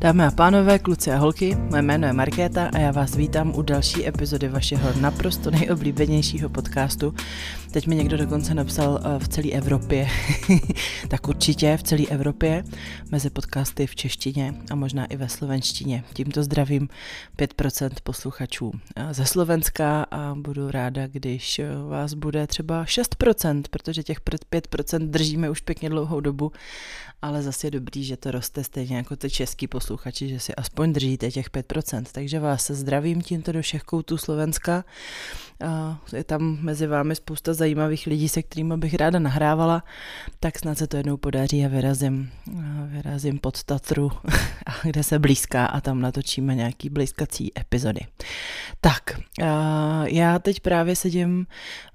Dámy a pánové, kluci a holky, moje jméno je Markéta a já vás vítám u další epizody vašeho naprosto nejoblíbenějšího podcastu. Teď mi někdo dokonce napsal eh, v celé Evropě, tak určitě v celé Evropě, mezi podcasty v češtině a možná i ve slovenštině. Tímto zdravím 5% posluchačů eh, ze Slovenska a budu ráda, když eh, vás bude třeba 6%, protože těch 5% držíme už pěkně dlouhou dobu ale zase je dobrý, že to roste stejně jako ty český posluchači, že si aspoň držíte těch 5%. Takže vás zdravím tímto do všech koutů Slovenska. Je tam mezi vámi spousta zajímavých lidí, se kterými bych ráda nahrávala, tak snad se to jednou podaří a vyrazím, vyrazím pod Tatru, kde se blízká a tam natočíme nějaký blízkací epizody. Tak, já teď právě sedím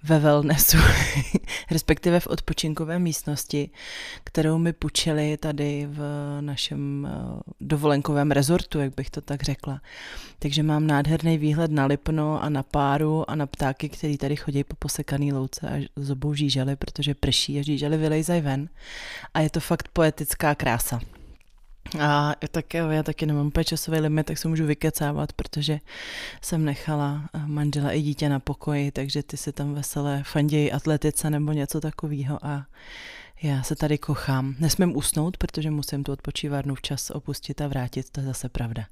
ve wellnessu, respektive v odpočinkové místnosti, kterou mi půjčili tady v našem eh, dovolenkovém rezortu, jak bych to tak řekla. Takže mám nádherný výhled na Lipno a na Páru a na ptáky, který tady chodí po posekaný louce a zobou žížely, protože prší a žížely vylejzají ven. A je to fakt poetická krása. A tak já taky nemám úplně časový limit, tak se můžu vykecávat, protože jsem nechala eh, manžela i dítě na pokoji, takže ty si tam veselé fandějí atletice nebo něco takového a já se tady kochám. Nesmím usnout, protože musím tu odpočívárnu včas opustit a vrátit, to je zase pravda.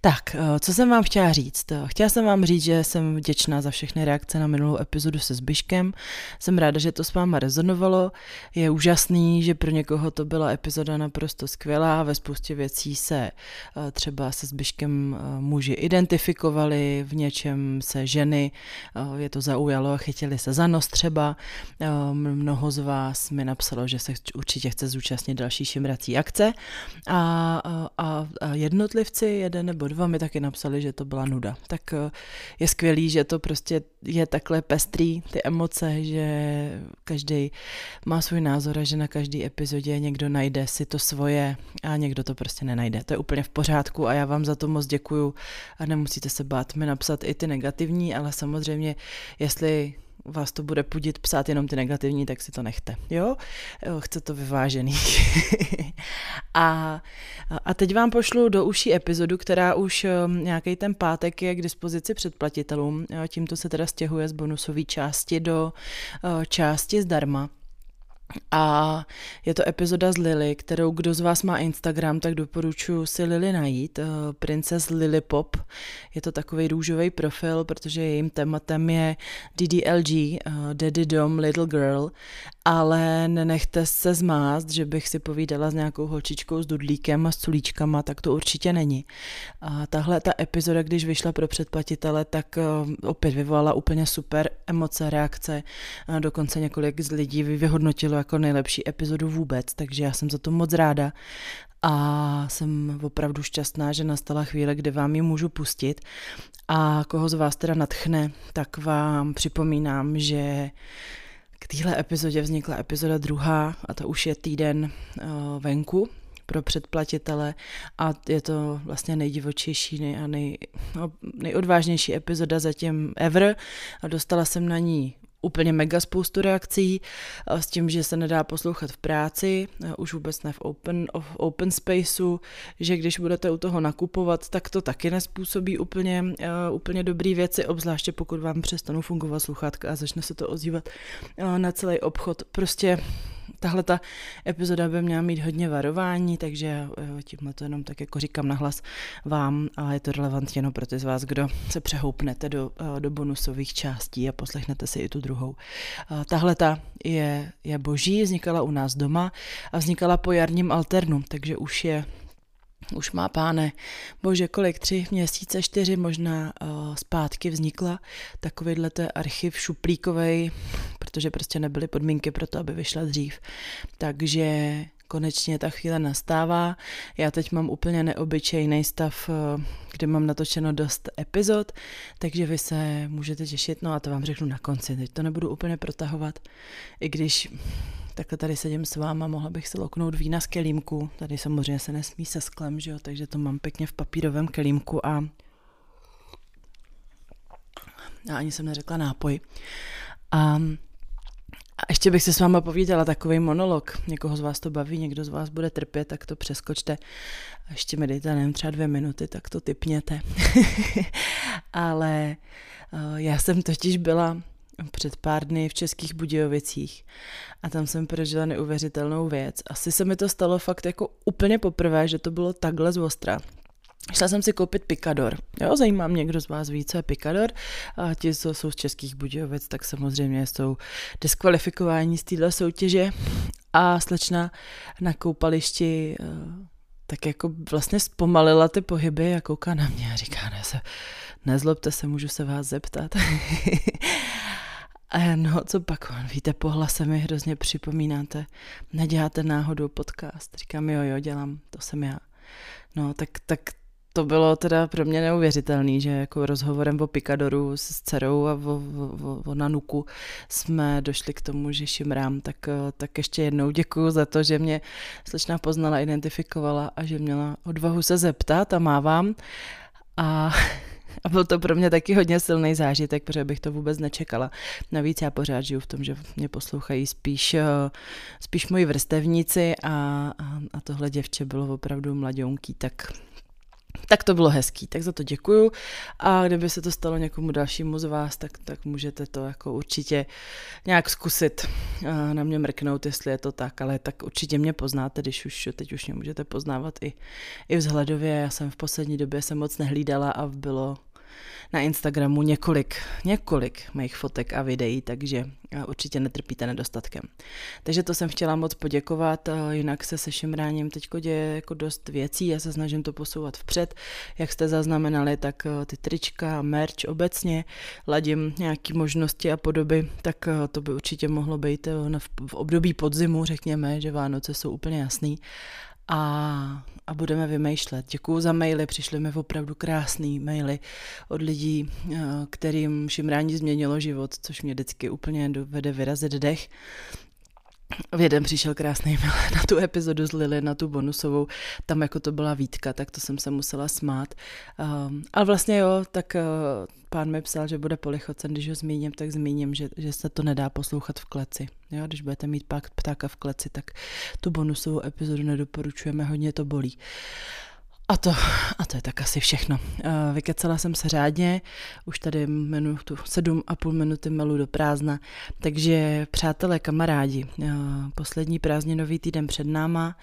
Tak, eh, co jsem vám chtěla říct? Chtěla jsem vám říct, že jsem vděčná za všechny reakce na minulou epizodu se Zbyškem. Jsem ráda, že to s váma rezonovalo. Je úžasný, že pro někoho to byla epizoda naprosto skvělá. Ve spoustě věcí se eh, třeba se Zbyškem eh, muži identifikovali, v něčem se ženy, je to zaujalo a chytili se za nos třeba. Mnoho z vás mi napsalo napsalo, že se určitě chce zúčastnit další šimrací akce a, a, a jednotlivci, jeden nebo dva, mi taky napsali, že to byla nuda. Tak e, je skvělý, že to prostě je takhle pestrý, ty emoce, že každý má svůj názor a že na každý epizodě někdo najde si to svoje a někdo to prostě nenajde. To je úplně v pořádku a já vám za to moc děkuju a nemusíte se bát mi napsat i ty negativní, ale samozřejmě, jestli vás to bude pudit psát jenom ty negativní, tak si to nechte. Jo? Chce to vyvážený. a, a teď vám pošlu do uší epizodu, která už um, nějaký ten pátek je k dispozici předplatitelům. Tímto se teda stěhuje z bonusové části do uh, části zdarma. A je to epizoda z Lily, kterou kdo z vás má Instagram, tak doporučuji si Lily najít. Eh, Princess Lily Pop. Je to takový růžový profil, protože jejím tématem je DDLG, eh, Daddy Dom Little Girl. Ale nenechte se zmást, že bych si povídala s nějakou holčičkou s dudlíkem a s culíčkama, tak to určitě není. A tahle ta epizoda, když vyšla pro předplatitele, tak eh, opět vyvolala úplně super emoce, reakce. A dokonce několik z lidí vyhodnotilo jako nejlepší epizodu vůbec, takže já jsem za to moc ráda. A jsem opravdu šťastná, že nastala chvíle, kdy vám ji můžu pustit. A koho z vás teda natchne, tak vám připomínám, že k téhle epizodě vznikla epizoda druhá a to už je týden uh, venku pro předplatitele. A je to vlastně nejdivočejší nej, a nej, no, nejodvážnější epizoda zatím ever. A dostala jsem na ní úplně mega spoustu reakcí s tím, že se nedá poslouchat v práci, už vůbec ne v open, v open spaceu, že když budete u toho nakupovat, tak to taky nespůsobí úplně, úplně dobrý věci, obzvláště pokud vám přestanou fungovat sluchátka a začne se to ozývat na celý obchod. Prostě tahle ta epizoda by měla mít hodně varování, takže tímhle to jenom tak jako říkám nahlas vám a je to relevantně jenom pro ty z vás, kdo se přehoupnete do, eh, do bonusových částí a poslechnete si i tu druhou. Eh, tahle ta je, je boží, vznikala u nás doma a vznikala po jarním alternu, takže už je už má páne, bože kolik, tři měsíce, čtyři možná uh, zpátky vznikla takovýhle archiv šuplíkovej, protože prostě nebyly podmínky pro to, aby vyšla dřív. Takže konečně ta chvíle nastává. Já teď mám úplně neobyčejný stav, eh, kde mám natočeno dost epizod, takže vy se můžete těšit, no a to vám řeknu na konci, teď to nebudu úplně protahovat, i když takhle tady sedím s váma, mohla bych si loknout vína z kelímku, tady samozřejmě se nesmí se sklem, že jo, takže to mám pěkně v papírovém kelímku a já ani jsem neřekla nápoj. A A ještě bych se s váma povídala takový monolog. Někoho z vás to baví, někdo z vás bude trpět, tak to přeskočte. A ještě mi dejte, nevím, třeba dvě minuty, tak to typněte. Ale uh, já jsem totiž byla před pár dny v Českých Budějovicích a tam jsem prožila neuvěřitelnou věc. Asi se mi to stalo fakt jako úplně poprvé, že to bylo takhle z ostra. Šla jsem si koupit Picador. Jo, zajímá mě, kdo z vás ví, co je Picador. A ti, co jsou z Českých Budějovic, tak samozřejmě jsou diskvalifikováni z téhle soutěže. A slečna na koupališti eh, tak jako vlastně zpomalila ty pohyby a kouká na mě a říká, ne, se, nezlobte se, můžu se vás zeptat. A no, co pak on, víte, po hlase mi hrozně připomínáte, neděláte náhodou podcast. Říkám, jo, jo, dělám, to jsem já. No, tak, tak to bylo teda pro mě neuvěřitelný, že jako rozhovorem o Picadoru s dcerou a o, o, o Nanuku jsme došli k tomu, že šimrám, tak, tak ještě jednou děkuju za to, že mě slečna poznala, identifikovala a že měla odvahu se zeptat a mávám. A a byl to pro mě taky hodně silný zážitek, protože bych to vůbec nečekala. Navíc já pořád žiju v tom, že mě poslouchají spíš, eh, spíš moji vrstevníci a, a, a tohle děvče bylo opravdu mladionký, tak tak to bylo hezký, tak za to děkuju. A kdyby se to stalo někomu dalšímu z vás, tak, tak můžete to jako určitě nějak zkusit na mě mrknout, jestli je to tak, ale tak určitě mě poznáte, když už teď už mě můžete poznávat i, i vzhledově, já jsem v poslední době se moc nehlídala a bylo na Instagramu několik, několik mých fotek a videí, takže určitě netrpíte nedostatkem. Takže to jsem chtěla moc poděkovat, jinak se se Šimráním teď děje jako dost věcí, já se snažím to posouvat vpřed, jak jste zaznamenali, tak ty trička, merch obecně, ladím nějaké možnosti a podoby, tak to by určitě mohlo být v období podzimu, řekněme, že Vánoce jsou úplně jasný a, a budeme vymýšlet. Děkuji za maily, přišly mi opravdu krásné maily od lidí, eh, kterým šimrání změnilo život, což mě vždycky úplně dovede vyrazit dech. V jeden přišel krásný mail na tu epizodu z Lily, na tu bonusovou, tam jako to byla výtka, tak to jsem se musela smát. Um, ale vlastně jo, tak uh, pán mi psal, že bude polichocen, když ho zmíním, tak zmíním, že, že se to nedá poslouchat v kleci. Jo, když budete mít pak ptáka v kleci, tak tu bonusovou epizodu nedoporučujeme, hodně to bolí. A to, a to je tak asi všechno. Vykecala jsem se řádně, už tady menu tu sedm a půl minuty melu do prázdna, takže přátelé, kamarádi, poslední prázdninový týden před náma,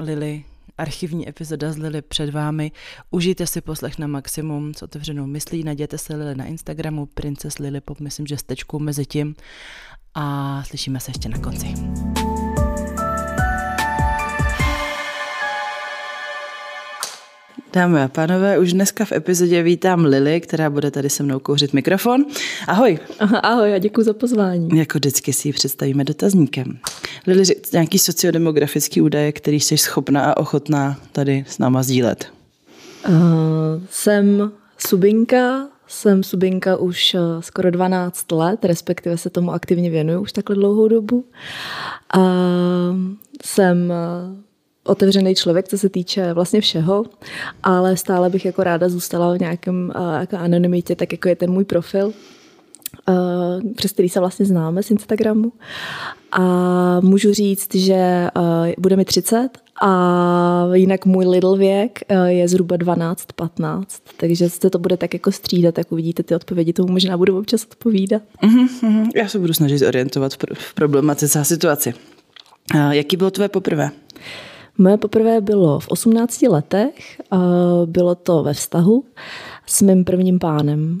Lily archivní epizoda z Lily před vámi. Užijte si poslech na maximum s otevřenou myslí, najděte se Lily na Instagramu, Princess Lily myslím, že s tečkou mezi tím a slyšíme se ještě na konci. Dámy a pánové, už dneska v epizodě vítám Lily, která bude tady se mnou kouřit mikrofon. Ahoj. Aha, ahoj a děkuji za pozvání. Jako vždycky si ji představíme dotazníkem. Lily, nějaký sociodemografický údaje, který jsi schopná a ochotná tady s náma sdílet? Uh, jsem subinka, jsem subinka už uh, skoro 12 let, respektive se tomu aktivně věnuju už takhle dlouhou dobu. Uh, jsem otevřený člověk, co se týče vlastně všeho, ale stále bych jako ráda zůstala v nějakém uh, jako anonymitě, tak jako je ten můj profil, uh, přes který se vlastně známe z Instagramu. A můžu říct, že uh, bude mi 30 a jinak můj Lidl věk uh, je zhruba 12-15, takže se to bude tak jako střídat, tak uvidíte ty odpovědi, tomu možná budu občas odpovídat. Uh-huh, Já se budu snažit orientovat v, problematice a situaci. Uh, jaký bylo tvoje poprvé? Moje poprvé bylo v 18 letech, bylo to ve vztahu s mým prvním pánem.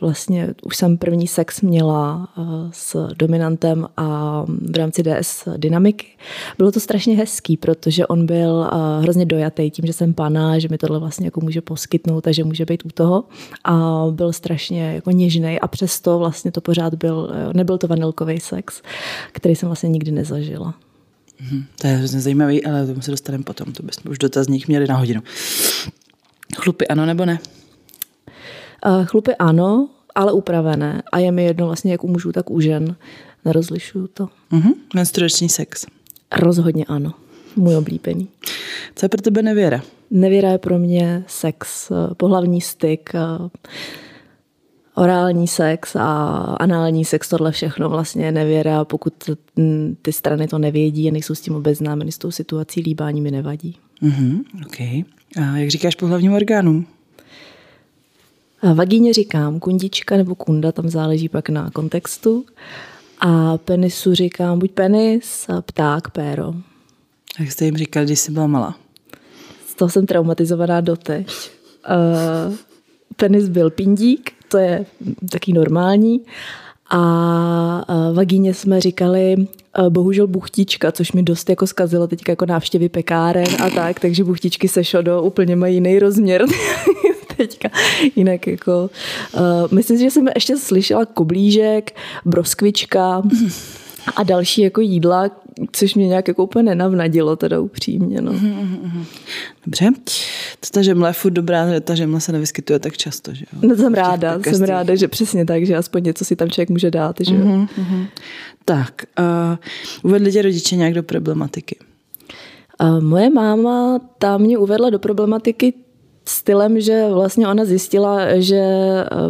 Vlastně už jsem první sex měla s dominantem a v rámci DS dynamiky. Bylo to strašně hezký, protože on byl hrozně dojatý tím, že jsem pana, že mi tohle vlastně jako může poskytnout a že může být u toho. A byl strašně jako něžný a přesto vlastně to pořád byl, nebyl to vanilkový sex, který jsem vlastně nikdy nezažila. Hmm, to je hrozně zajímavý, ale tomu se dostaneme potom. To bychom už dotazník měli na hodinu. Chlupy ano nebo ne? Uh, chlupy ano, ale upravené. A je mi jedno vlastně jak u mužů, tak u žen. Nerozlišuju to. Uh-huh. Menstruační sex? Rozhodně ano. Můj oblíbený. Co je pro tebe nevěra? Nevěra je pro mě sex, pohlavní styk, orální sex a anální sex, tohle všechno vlastně je nevěra, pokud ty strany to nevědí a nejsou s tím obeznámeny s tou situací, líbání mi nevadí. Mm-hmm, OK. A jak říkáš pohlavním orgánům? Vagíně říkám kundička nebo kunda, tam záleží pak na kontextu. A penisu říkám buď penis, pták, péro. Jak jste jim říkal, když jsi byla malá? Z toho jsem traumatizovaná doteď. Uh, penis byl pindík, to je taky normální. A vagíně jsme říkali bohužel buchtička, což mi dost jako zkazilo teď jako návštěvy pekáren a tak, takže buchtičky se šodo úplně mají jiný rozměr teďka. Jinak jako, uh, myslím si, že jsem ještě slyšela koblížek, broskvička a další jako jídla, což mě nějak jako úplně nenavnadilo teda upřímně. No. Dobře. To ta žemla je furt dobrá, ta žemla se nevyskytuje tak často, že jo? No jsem ráda, jsem ráda, že přesně tak, že aspoň něco si tam člověk může dát, že jo? Uh-huh, Tak, uh, uvedli tě rodiče nějak do problematiky? Uh, moje máma tam mě uvedla do problematiky stylem, že vlastně ona zjistila, že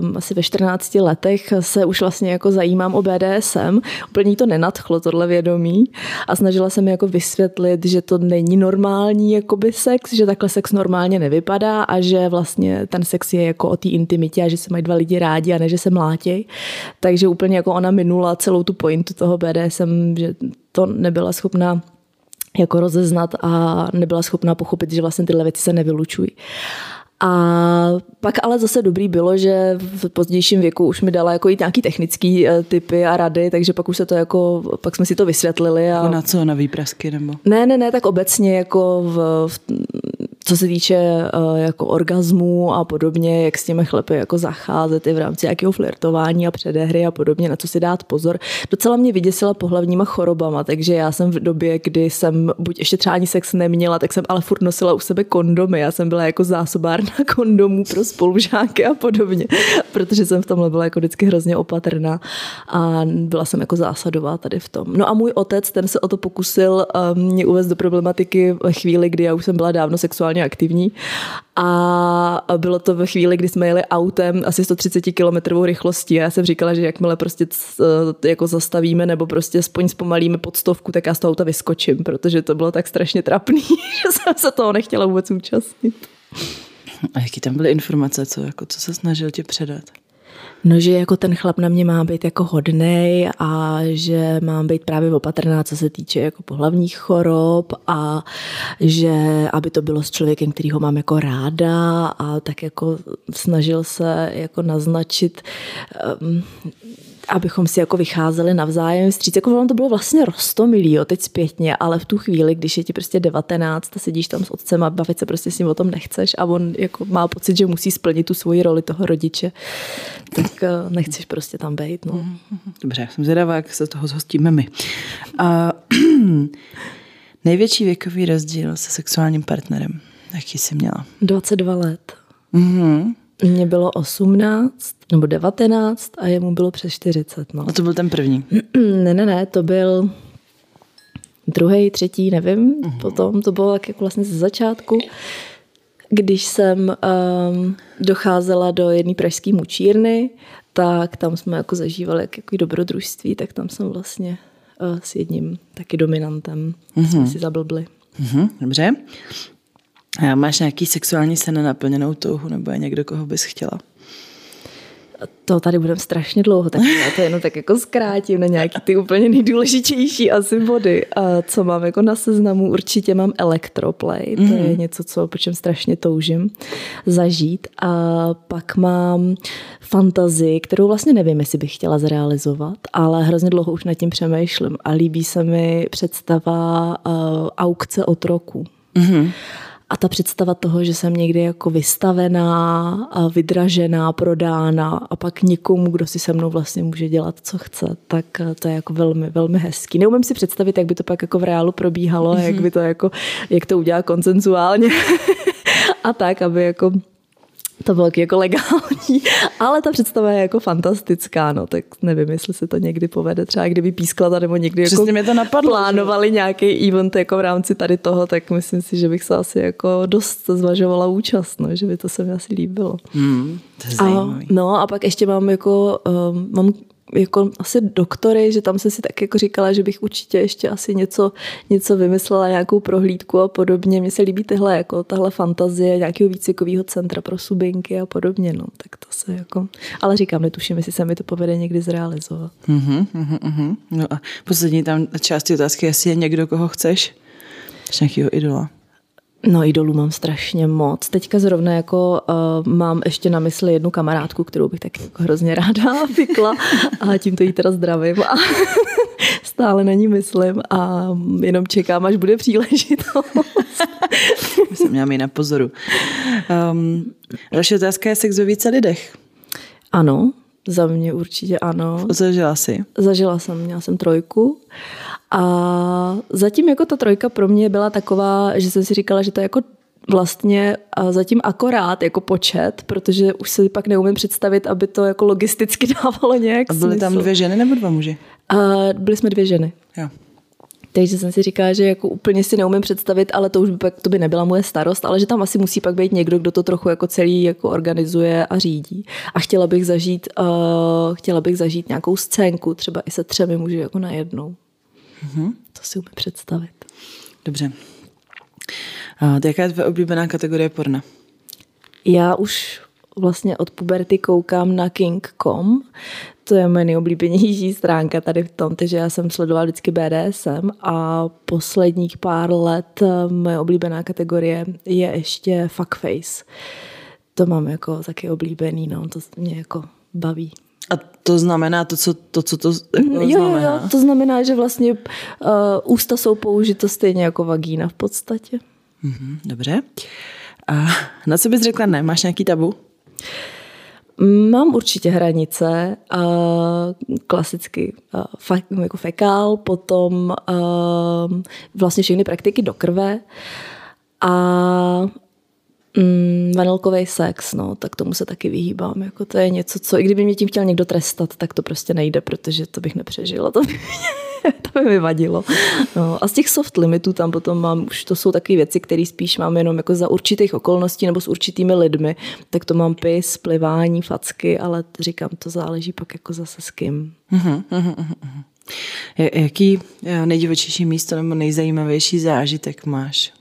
um, asi ve 14 letech se už vlastně jako zajímám o BDSM. Úplně to nenadchlo, tohle vědomí. A snažila se mi jako vysvětlit, že to není normální jakoby sex, že takhle sex normálně nevypadá a že vlastně ten sex je jako o té intimitě a že se mají dva lidi rádi a ne, že se mlátí. Takže úplně jako ona minula celou tu pointu toho BDSM, že to nebyla schopná jako rozeznat a nebyla schopná pochopit, že vlastně tyhle věci se nevylučují. A pak ale zase dobrý bylo, že v pozdějším věku už mi dala jako i nějaký technický eh, typy a rady, takže pak už se to jako, pak jsme si to vysvětlili. A... Na co, na výprasky nebo? Ne, ne, ne, tak obecně jako v, v co se týče uh, jako orgazmů a podobně, jak s těmi chlepy jako zacházet i v rámci jakého flirtování a předehry a podobně, na co si dát pozor. Docela mě vyděsila pohlavníma chorobama, takže já jsem v době, kdy jsem buď ještě třeba ani sex neměla, tak jsem ale furt nosila u sebe kondomy. Já jsem byla jako zásobárna kondomů pro spolužáky a podobně, protože jsem v tomhle byla jako vždycky hrozně opatrná a byla jsem jako zásadová tady v tom. No a můj otec, ten se o to pokusil um, mě uvést do problematiky chvíli, kdy já už jsem byla dávno sexuální sexuálně aktivní. A bylo to ve chvíli, kdy jsme jeli autem asi 130 km rychlostí já jsem říkala, že jakmile prostě jako zastavíme nebo prostě aspoň zpomalíme pod stovku, tak já z toho auta vyskočím, protože to bylo tak strašně trapný, že jsem se toho nechtěla vůbec účastnit. A jaký tam byly informace, co, jako, co se snažil tě předat? No, že jako ten chlap na mě má být jako hodnej a že mám být právě opatrná, co se týče jako pohlavních chorob a že aby to bylo s člověkem, který ho mám jako ráda a tak jako snažil se jako naznačit um, abychom si jako vycházeli navzájem vstříc. Jako ono to bylo vlastně rostomilý, jo, teď zpětně, ale v tu chvíli, když je ti prostě 19 a sedíš tam s otcem a bavit se prostě s ním o tom nechceš a on jako má pocit, že musí splnit tu svoji roli toho rodiče, tak eh, nechceš prostě tam být. No. Dobře, jsem zvědavá, jak se toho zhostíme my. A, největší věkový rozdíl se sexuálním partnerem, jaký jsi měla? 22 let. Mm-hmm. Mně bylo 18 nebo 19 a jemu bylo přes 40. No. A to byl ten první? ne, ne, ne, to byl druhý, třetí, nevím. Uh-huh. Potom to bylo tak jako vlastně ze začátku. Když jsem um, docházela do jedné pražské mučírny, tak tam jsme jako zažívali jak, jako dobrodružství, tak tam jsem vlastně uh, s jedním taky dominantem uh-huh. jsme si zablbli. Uh-huh. Dobře. A máš nějaký sexuální sen naplněnou touhu, nebo je někdo, koho bys chtěla? To tady budeme strašně dlouho, tak já to jenom tak jako zkrátím na nějaký ty úplně nejdůležitější asi body. A co mám jako na seznamu, určitě mám Electroplay, to mm. je něco, co po čem strašně toužím zažít. A pak mám fantazii, kterou vlastně nevím, jestli bych chtěla zrealizovat, ale hrozně dlouho už nad tím přemýšlím a líbí se mi představa uh, aukce otroku. Mm-hmm. A ta představa toho, že jsem někdy jako vystavená, vydražená, prodána a pak někomu, kdo si se mnou vlastně může dělat, co chce, tak eh, to je jako velmi, velmi hezký. Neumím si představit, jak by to pak jako v reálu probíhalo, mm-hmm. jak by to jako, jak to udělá koncenzuálně a tak, aby jako to bylo jako legální, ale ta představa je jako fantastická, no, tak nevím, jestli se to někdy povede, třeba kdyby pískla nebo někdy jako Přesně mě to napadlo, plánovali že? nějaký event jako v rámci tady toho, tak myslím si, že bych se asi jako dost zvažovala účast, no, že by to se mi asi líbilo. Hmm, to je a, no a pak ještě mám jako, um, mám jako asi doktory, že tam jsem si tak jako říkala, že bych určitě ještě asi něco, něco vymyslela, nějakou prohlídku a podobně. Mně se líbí tyhle, jako tahle fantazie nějakého výcvikového centra pro subinky a podobně, no, tak to se jako, ale říkám, netuším, jestli se mi to povede někdy zrealizovat. Uh-huh, uh-huh. No a poslední tam části otázky, jestli je někdo, koho chceš, nějakého idola. No idolů mám strašně moc. Teďka zrovna jako uh, mám ještě na mysli jednu kamarádku, kterou bych tak jako hrozně ráda fikla a tímto jí teda zdravím a stále na ní myslím a jenom čekám, až bude příležitost. jsem měla mít na pozoru. Um, další otázka je sex ve více lidech. Ano, za mě určitě ano. Zažila jsi? Zažila jsem, měla jsem trojku a zatím jako ta trojka pro mě byla taková, že jsem si říkala, že to je jako vlastně zatím akorát jako počet, protože už si pak neumím představit, aby to jako logisticky dávalo nějak A byly smysl. tam dvě ženy nebo dva muži? A byli jsme dvě ženy. Jo. Takže jsem si říkala, že jako úplně si neumím představit, ale to už by, to by nebyla moje starost, ale že tam asi musí pak být někdo, kdo to trochu jako celý jako organizuje a řídí. A chtěla bych zažít, uh, chtěla bych zažít nějakou scénku, třeba i se třemi muži jako najednou. Mm-hmm. To si umím představit. Dobře. A jaká je tvoje oblíbená kategorie porna? Já už vlastně od puberty koukám na King.com. To je moje nejoblíbenější stránka tady v tom, takže já jsem sledovala vždycky BDSM a posledních pár let eh, moje oblíbená kategorie je ještě fuckface. To mám jako taky oblíbený, no, to mě jako baví. A to znamená to, co to, co to jako jo, znamená? Jo, to znamená, že vlastně uh, ústa jsou použito stejně jako vagína v podstatě. Mm-hmm, dobře. A na co bys řekla ne? Máš nějaký tabu? Mám určitě hranice, uh, klasicky jako fekál, potom vlastně všechny praktiky do krve a Mm, vanilkový sex, no, tak tomu se taky vyhýbám. Jako to je něco, co i kdyby mě tím chtěl někdo trestat, tak to prostě nejde, protože to bych nepřežila. To by, to by mi vadilo. No, a z těch soft limitů tam potom mám, už to jsou takové věci, které spíš mám jenom jako za určitých okolností nebo s určitými lidmi, tak to mám pis, plivání, facky, ale říkám, to záleží pak jako zase s kým. Uh-huh, uh-huh, uh-huh. Jaký eh, nejdivočejší místo nebo nejzajímavější zážitek máš?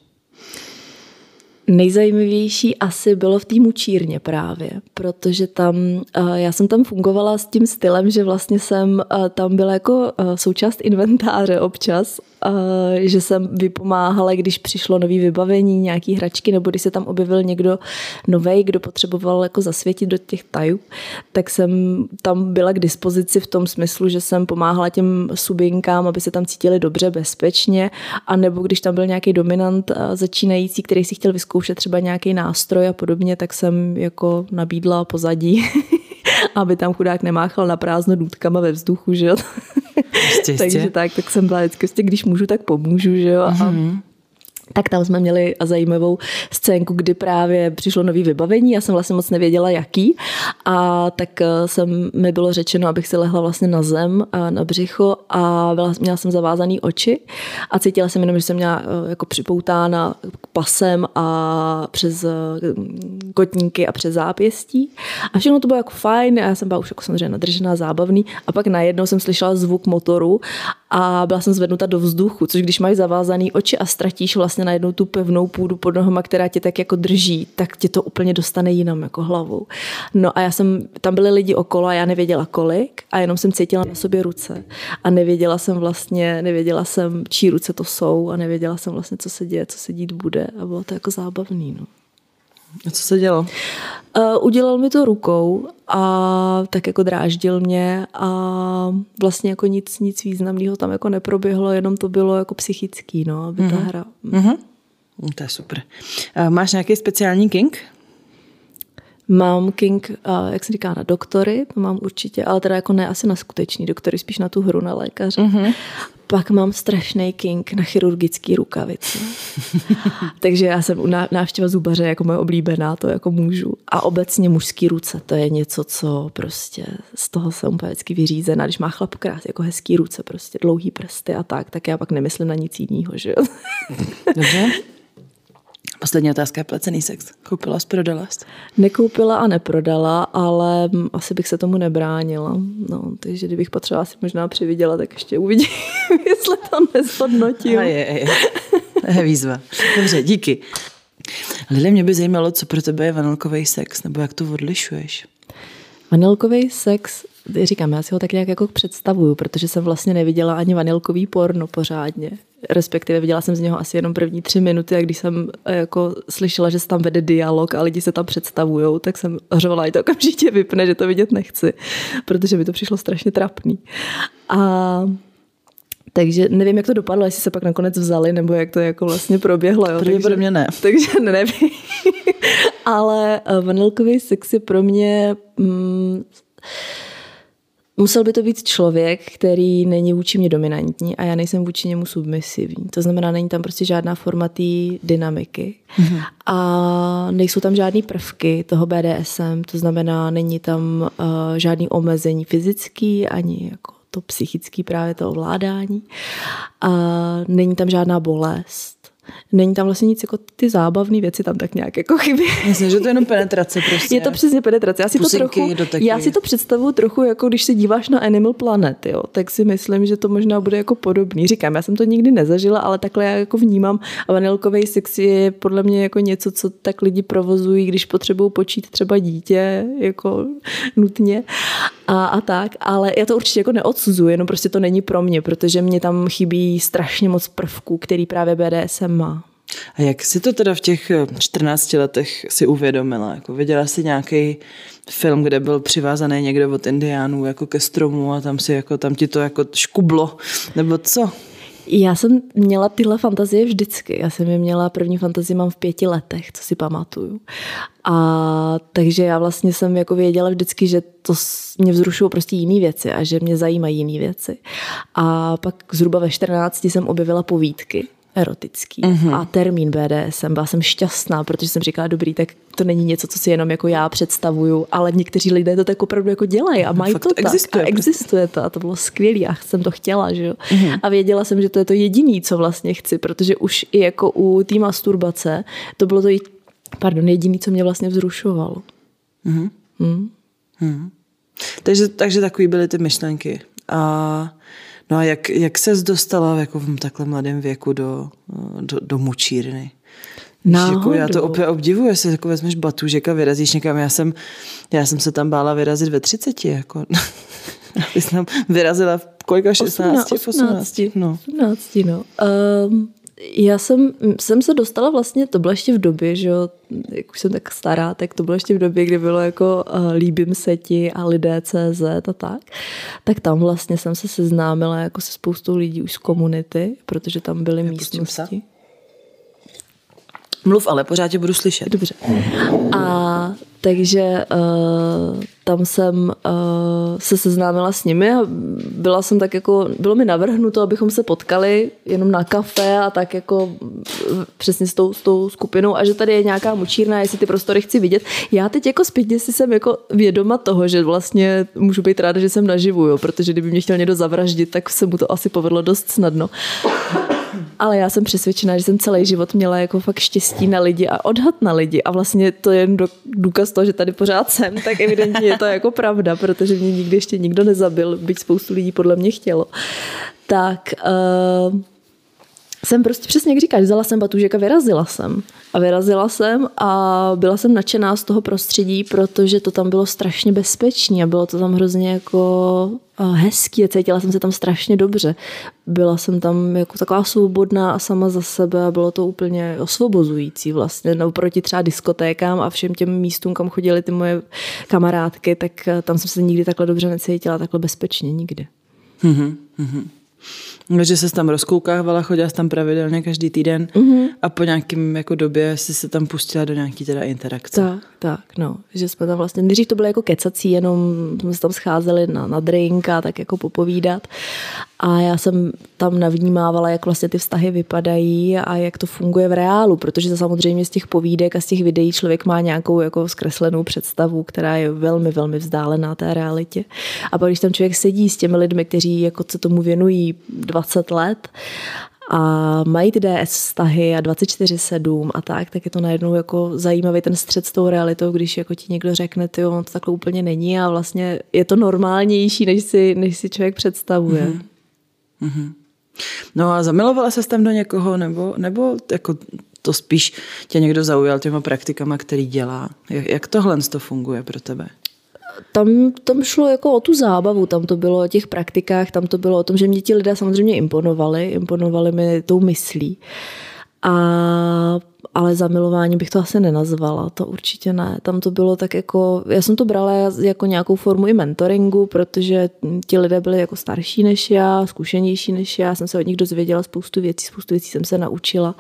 Nejzajímavější asi bylo v týmu Čírně právě, protože tam, eh, já jsem tam fungovala s tím stylem, že vlastně jsem eh, tam byla jako eh, součást inventáře občas že jsem vypomáhala, když přišlo nový vybavení, nějaký hračky, nebo když se tam objevil někdo nový, kdo potřeboval jako zasvětit do těch tajů, tak jsem tam byla k dispozici v tom smyslu, že jsem pomáhala těm subinkám, aby se tam cítili dobře, bezpečně, a nebo když tam byl nějaký dominant začínající, který si chtěl vyzkoušet třeba nějaký nástroj a podobně, tak jsem jako nabídla pozadí aby tam chudák nemáchal na prázdno důtkama ve vzduchu, že jo. Jistě, Takže tak, tak jsem byla vždycky, když můžu, tak pomůžu, že jo. Mm-hmm. Tak tam jsme měli zajímavou scénku, kdy právě přišlo nový vybavení, já jsem vlastně moc nevěděla jaký. A tak eh, jsem, mi bylo řečeno, abych si lehla vlastně na zem, na břicho a byla, měla jsem zavázaný oči a cítila jsem jenom, že jsem měla eh, jako připoutána pasem a přes eh, kotníky a přes zápěstí. A všechno to bylo jako fajn, a já jsem byla už jako samozřejmě nadržená, zábavný. A pak najednou jsem slyšela zvuk motoru a byla jsem zvednuta do vzduchu, což když máš zavázaný oči a ztratíš vlastně najednou tu pevnou půdu pod nohama, která tě tak jako drží, tak tě to úplně dostane jinam jako hlavou. No a já jsem, tam byli lidi okolo a já nevěděla kolik a jenom jsem cítila na sobě ruce a nevěděla jsem vlastně, nevěděla jsem, čí ruce to jsou a nevěděla jsem vlastně, co se děje, co se dít bude a bylo to jako zábavný. No. A co se dělo? Uh, udělal mi to rukou a tak jako dráždil mě a vlastně jako nic, nic významného tam jako neproběhlo, jenom to bylo jako psychický, no, aby mm-hmm. ta mhm. hra. Mm-hmm. To je super. Uh, máš nějaký speciální king? Mám king, uh, jak se říká, na doktory, to mám určitě, ale teda jako ne asi na skutečný doktory, spíš na tu hru na lékaře. Mm-hmm. Pak mám strašný king na chirurgický rukavice. Takže já jsem u návštěva zubaře jako moje oblíbená, to jako můžu. A obecně mužský ruce, to je něco, co prostě z toho jsem úplně vždycky vyřízená. Když má chlap krát, jako hezký ruce, prostě dlouhý prsty a tak, tak já pak nemyslím na nic jiného, že jo. Dobře. Poslední otázka je placený sex. Koupila jsi, prodala jsi? Nekoupila a neprodala, ale asi bych se tomu nebránila. No, takže kdybych potřebovala si možná přividěla, tak ještě uvidím, jestli to nezhodnotím. A je, je. To je výzva. Dobře, díky. Lidé, mě by zajímalo, co pro tebe je vanilkový sex, nebo jak to odlišuješ? Vanilkový sex říkám, já si ho tak nějak jako představuju, protože jsem vlastně neviděla ani vanilkový porno pořádně. Respektive viděla jsem z něho asi jenom první tři minuty a když jsem eh, jako slyšela, že se tam vede dialog a lidi se tam představují, tak jsem řvala, to okamžitě vypne, že to vidět nechci, protože mi to přišlo strašně trapný. A takže nevím, jak to dopadlo, jestli se pak nakonec vzali, nebo jak to jako vlastně proběhlo. Jo. Pravděpodobně ne. Takže nevím. Ale eh, vanilkový sex je pro mě mm, Musel by to být člověk, který není vůči mě dominantní a já nejsem vůči němu submisivní. To znamená, není tam prostě žádná forma té dynamiky mm-hmm. a nejsou tam žádné prvky toho BDSM, to znamená, není tam uh, žádný omezení fyzický ani jako to psychický právě to ovládání a není tam žádná bolest Není tam vlastně nic jako ty zábavné věci tam tak nějak jako chybí. Myslím, že to je jenom penetrace prostě. Je to přesně penetrace. Já si, to trochu, já si to představuju trochu jako když se díváš na Animal Planet, jo, tak si myslím, že to možná bude jako podobný. Říkám, já jsem to nikdy nezažila, ale takhle já jako vnímám a vanilkový sex je podle mě jako něco, co tak lidi provozují, když potřebují počít třeba dítě, jako nutně a, a tak, ale já to určitě jako neodsuzuji, jenom prostě to není pro mě, protože mě tam chybí strašně moc prvků, který právě BDSM má. A jak si to teda v těch 14 letech si uvědomila? Jako viděla jsi nějaký film, kde byl přivázaný někdo od indiánů jako ke stromu a tam si jako, tam ti to jako škublo, nebo co? Já jsem měla tyhle fantazie vždycky. Já jsem je měla, první fantazii mám v pěti letech, co si pamatuju. A takže já vlastně jsem jako věděla vždycky, že to mě vzrušují prostě jiné věci a že mě zajímají jiné věci. A pak zhruba ve 14 jsem objevila povídky erotický mm-hmm. a termín BDSM. Byla jsem šťastná, protože jsem říkala, dobrý, tak to není něco, co si jenom jako já představuju, ale někteří lidé to tak opravdu jako dělají a mají Fakt to, to tak. Existuje. A existuje to a to bylo skvělé a jsem to chtěla, že jo. Mm-hmm. A věděla jsem, že to je to jediný, co vlastně chci, protože už i jako u té masturbace to bylo to pardon, jediný, co mě vlastně vzrušovalo. Mm-hmm. Mm. Mm. Takže, takže takový byly ty myšlenky. A No a jak, jak ses dostala jako v takhle mladém věku do, do, do mučírny? Jako já to opět obdivuju, jestli jako vezmeš batůžek a vyrazíš někam. Já jsem, já jsem se tam bála vyrazit ve 30. Jako. Jsi tam vyrazila v kolika? 16? 18. 18. No. 18, no. Um, já jsem, jsem se dostala vlastně, to bylo ještě v době, že jo, jak už jsem tak stará, tak to bylo ještě v době, kdy bylo jako uh, líbím se ti a lidé CZ a tak. Tak tam vlastně jsem se seznámila jako se spoustou lidí už z komunity, protože tam byly Já místnosti. Mluv, ale pořád tě budu slyšet. Dobře. A takže uh, tam jsem uh, se seznámila s nimi a byla jsem tak jako, bylo mi navrhnuto, abychom se potkali jenom na kafe a tak jako přesně s tou, s tou skupinou a že tady je nějaká mučírna, jestli ty prostory chci vidět. Já teď jako zpětně si jsem jako vědoma toho, že vlastně můžu být ráda, že jsem naživu, jo, protože kdyby mě chtěl někdo zavraždit, tak se mu to asi povedlo dost snadno. Ale já jsem přesvědčená, že jsem celý život měla jako fakt štěstí na lidi a odhad na lidi a vlastně to je jen toho, že tady pořád jsem, tak evidentně je to jako pravda, protože mě nikdy ještě nikdo nezabil, byť spoustu lidí podle mě chtělo. Tak uh, jsem prostě přesně jak říkáš, vzala jsem batůžek a vyrazila jsem. A vyrazila jsem a byla jsem nadšená z toho prostředí, protože to tam bylo strašně bezpečné a bylo to tam hrozně jako hezký a cítila jsem se tam strašně dobře. Byla jsem tam jako taková svobodná a sama za sebe a bylo to úplně osvobozující vlastně. No, proti třeba diskotékám a všem těm místům, kam chodily ty moje kamarádky, tak eh, tam jsem se nikdy takhle dobře necítila, takhle bezpečně, nikdy. Mm-hmm. No, že se tam rozkoukávala, chodila tam pravidelně každý týden mm-hmm. a po nějakém jako době si se tam pustila do nějaký teda interakce. Tak, tak, no. Že jsme tam vlastně, nejdřív to bylo jako kecací, jenom jsme se tam scházeli na, na drink a tak jako popovídat. A já jsem tam navnímávala, jak vlastně ty vztahy vypadají a jak to funguje v reálu, protože samozřejmě z těch povídek a z těch videí člověk má nějakou jako zkreslenou představu, která je velmi, velmi vzdálená té realitě. A pak, když tam člověk sedí s těmi lidmi, kteří jako se tomu věnují 20 let a mají ty DS vztahy a 24-7 a tak, tak je to najednou jako zajímavý ten střed s tou realitou, když jako ti někdo řekne, ty to takhle úplně není a vlastně je to normálnější, než si, než si člověk představuje. Mm-hmm. Mm-hmm. No a zamilovala se tam do někoho, nebo, nebo jako to spíš tě někdo zaujal těma praktikama, který dělá? Jak, jak tohle to funguje pro tebe? tam, tam šlo jako o tu zábavu, tam to bylo o těch praktikách, tam to bylo o tom, že mě ti lidé samozřejmě imponovali, imponovali mi tou myslí. A, ale zamilování bych to asi nenazvala, to určitě ne. Tam to bylo tak jako, já jsem to brala jako nějakou formu i mentoringu, protože ti lidé byli jako starší než já, zkušenější než já, jsem se od nich dozvěděla spoustu věcí, spoustu věcí jsem se naučila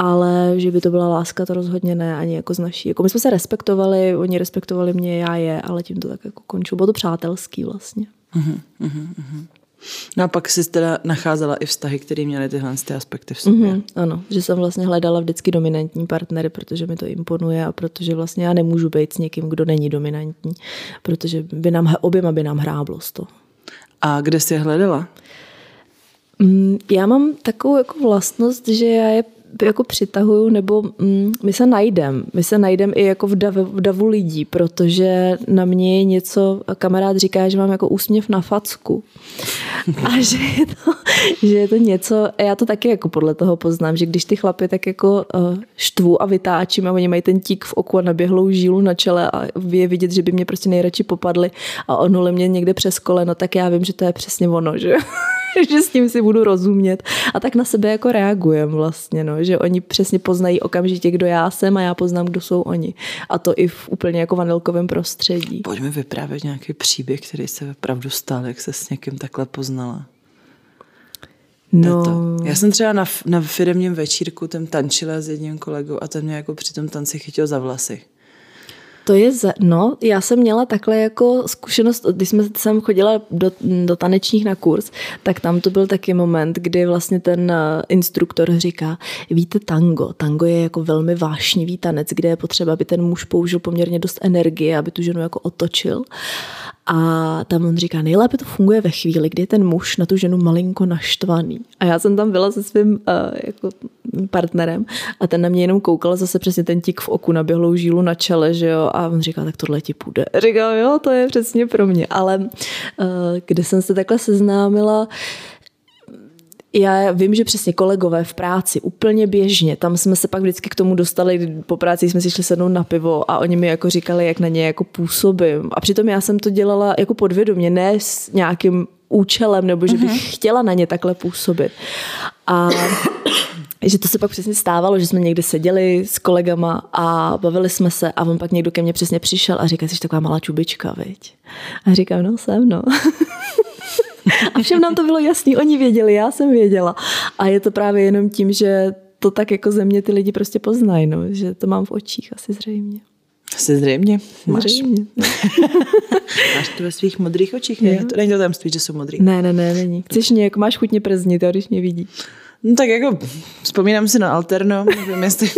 ale že by to byla láska, to rozhodně ne, ani jako z naší. Jako my jsme se respektovali, oni respektovali mě, já je, ale tím to tak jako končilo. Bylo to přátelský vlastně. Uh-huh, uh-huh. No a pak jsi teda nacházela i vztahy, které měly tyhle ty aspekty v sobě. Mm-hmm, ano, že jsem vlastně hledala vždycky dominantní partnery, protože mi to imponuje a protože vlastně já nemůžu být s někým, kdo není dominantní, protože by nám, oběma by nám hráblo z toho. A kde jsi je hledala? Mm, já mám takovou jako vlastnost, že já je jako přitahuju, nebo mm, my se najdem. My se najdem i jako v davu, v davu lidí, protože na mě je něco, kamarád říká, že mám jako úsměv na facku. A že je to, že je to něco, já to taky jako podle toho poznám, že když ty chlapy tak jako uh, štvu a vytáčím a oni mají ten tík v oku a naběhlou žílu na čele a je vidět, že by mě prostě nejradši popadli a onuli mě někde přes koleno, tak já vím, že to je přesně ono, že že s tím si budu rozumět. A tak na sebe jako reagujem vlastně, no, že oni přesně poznají okamžitě, kdo já jsem a já poznám, kdo jsou oni. A to i v úplně jako vanilkovém prostředí. Pojďme vyprávět nějaký příběh, který se opravdu stal, jak se s někým takhle poznala. No. To. Já jsem třeba na, na firmním večírku tam tančila s jedním kolegou a ten mě jako při tom tanci chytil za vlasy. To je, za, no, já jsem měla takhle jako zkušenost, když jsme, jsem chodila do, do tanečních na kurz, tak tam to byl taky moment, kdy vlastně ten eh, instruktor říká, víte tango, tango je jako velmi vášnivý tanec, kde je potřeba, aby ten muž použil poměrně dost energie, aby tu ženu jako otočil. A tam on říká, nejlépe to funguje ve chvíli, kdy je ten muž na tu ženu malinko naštvaný. A já jsem tam byla se svým uh, jako partnerem a ten na mě jenom koukal zase přesně ten tik v oku, naběhlou žílu na čele, že jo, a on říkal, tak tohle ti půjde. Říkal, jo, to je přesně pro mě. Ale uh, kde jsem se takhle seznámila, já vím, že přesně kolegové v práci úplně běžně, tam jsme se pak vždycky k tomu dostali, po práci jsme si šli sednout na pivo a oni mi jako říkali, jak na ně jako působím. A přitom já jsem to dělala jako podvědomě, ne s nějakým účelem, nebo že bych uh-huh. chtěla na ně takhle působit. A že to se pak přesně stávalo, že jsme někde seděli s kolegama a bavili jsme se a on pak někdo ke mně přesně přišel a říká, jsi taková malá čubička, viď? A říkám, no jsem, no. A všem nám to bylo jasný, oni věděli, já jsem věděla. A je to právě jenom tím, že to tak jako ze mě ty lidi prostě poznají, no, že to mám v očích asi zřejmě. Asi zřejmě. Máš. Zřejmě. máš to ve svých modrých očích, ne? To není to tamství, že jsou modrý. Ne, ne, ne, není. Chceš mě, jako máš chutně prznit, když mě vidí. No tak jako vzpomínám si na Alterno, nevím, jestli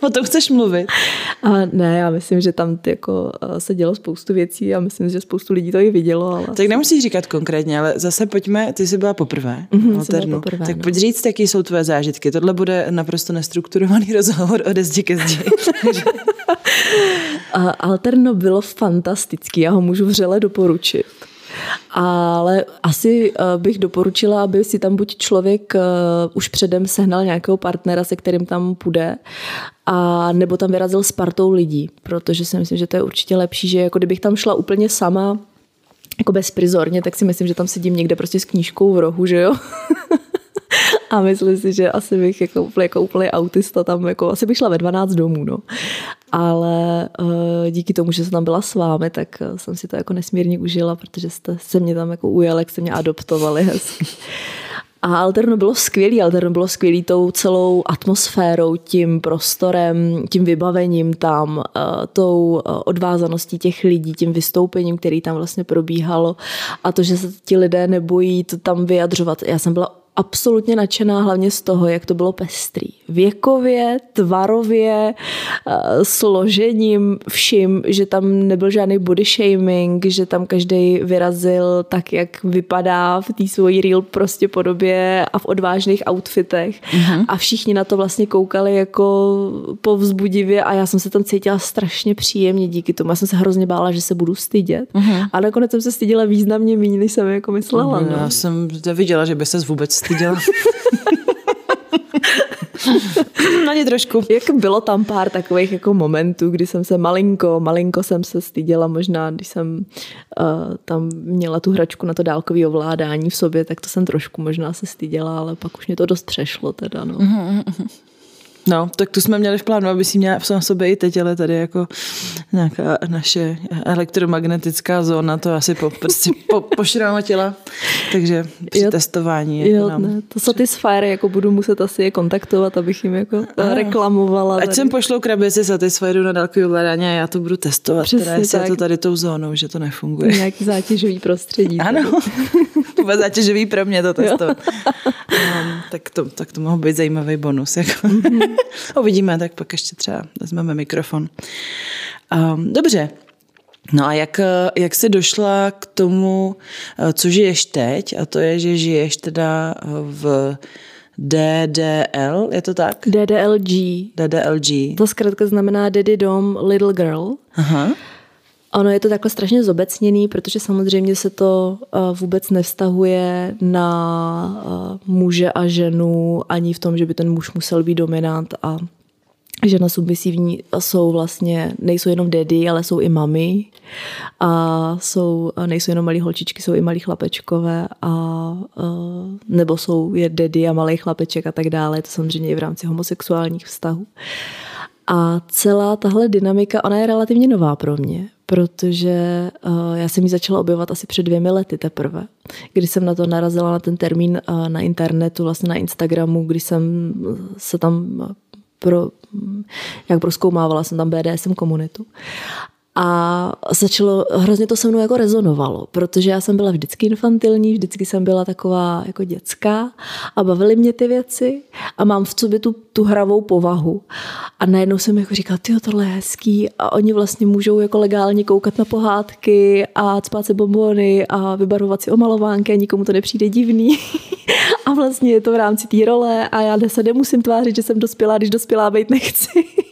o tom chceš mluvit. A ne, já myslím, že tam jako se dělo spoustu věcí a myslím, že spoustu lidí to i vidělo. Ale... Tak nemusíš říkat konkrétně, ale zase pojďme, ty jsi byla poprvé mm-hmm, Alternu. Poprvé, tak no. pojď říct, jaký jsou tvoje zážitky. Tohle bude naprosto nestrukturovaný rozhovor o zdi ke zdi. Alterno bylo fantastický, já ho můžu vřele doporučit. Ale asi eh, bych doporučila, aby si tam buď člověk eh, už předem sehnal nějakého partnera, se kterým tam půjde, a nebo tam vyrazil s partou lidí, protože si myslím, že to je určitě lepší, že jako kdybych tam šla úplně sama, jako bezprizorně, tak si myslím, že tam sedím někde prostě s knížkou v rohu, že jo? A myslím si, že asi bych jako, jako úplný autista tam, jako, asi bych šla ve 12 domů, no. Ale uh, díky tomu, že jsem tam byla s vámi, tak uh, jsem si to jako nesmírně užila, protože jste se mě tam jako ujeli, jak jste mě adoptovali hezky. A Alterno bylo skvělý, Alterno bylo skvělý tou celou atmosférou, tím prostorem, tím vybavením tam, uh, tou odvázaností těch lidí, tím vystoupením, který tam vlastně probíhalo a to, že se ti lidé nebojí to tam vyjadřovat. Já jsem byla absolutně nadšená hlavně z toho, jak to bylo pestrý. Věkově, tvarově, eh, složením, vším, že tam nebyl žádný body shaming, že tam každý vyrazil tak, jak vypadá v té svojí real prostě podobě a v odvážných outfitech. Mm-hmm. A všichni na to vlastně koukali jako povzbudivě a já jsem se tam cítila strašně příjemně díky tomu. Já jsem se hrozně bála, že se budu stydět. Mm-hmm. A nakonec jsem se styděla významně méně, než jsem jako myslela. Mm, no. Já jsem viděla, že by se vůbec styděla. Ani trošku. Jak bylo tam pár takových jako momentů, kdy jsem se malinko, malinko jsem se styděla možná, když jsem uh, tam měla tu hračku na to dálkové ovládání v sobě, tak to jsem trošku možná se styděla, ale pak už mě to dost přešlo teda, no. No, tak tu jsme měli v plánu, aby si měla v sobě i teď, ale tady jako nějaká naše elektromagnetická zóna to asi po, prostě po, pošramotila. Takže při jo, testování. Jo, nám... ne, to Satisfyer jako budu muset asi je kontaktovat, abych jim jako ano. reklamovala. Ať tady. sem pošlou krabici Satisfyeru na dálkový ovládání a já to budu testovat. Přesně teda, jestli tak. to tady tou zónou, že to nefunguje. Nějaký zátěžový prostředí. ano, vůbec zátěžový pro mě to testovat. um, tak, to, tak to mohl být zajímavý bonus. Jako. Mm-hmm. Uvidíme, tak pak ještě třeba vezmeme mikrofon. Um, dobře, No a jak, jak jsi došla k tomu, co žiješ teď, a to je, že žiješ teda v DDL, je to tak? DDLG. DDLG. To zkrátka znamená Daddy Dom Little Girl. Aha. Ono je to takhle strašně zobecněný, protože samozřejmě se to eh, vůbec nevztahuje na eh, muže a ženu, ani v tom, že by ten muž musel být dominant a žena submisivní jsou vlastně, nejsou jenom daddy, ale jsou i mami a jsou, nejsou jenom malí holčičky, jsou i malí chlapečkové a, nebo jsou je daddy a malý chlapeček a tak dále, to samozřejmě i v rámci homosexuálních vztahů. A celá tahle dynamika, ona je relativně nová pro mě, protože uh, já jsem ji začala objevovat asi před dvěmi lety teprve, kdy jsem na to narazila na ten termín uh, na internetu, vlastně na Instagramu, kdy jsem se tam pro, jak proskoumávala jsem tam BDSM komunitu. A začalo, hrozně to se mnou jako rezonovalo, protože já jsem byla vždycky infantilní, vždycky jsem byla taková jako dětská a bavily mě ty věci a mám v sobě tu, tu hravou povahu. A najednou jsem jako říkala, ty tohle je hezký a oni vlastně můžou jako legálně koukat na pohádky a spát se bombony a vybarvovat si omalovánky a nikomu to nepřijde divný. a vlastně je to v rámci té role a já se nemusím tvářit, že jsem dospělá, když dospělá být nechci.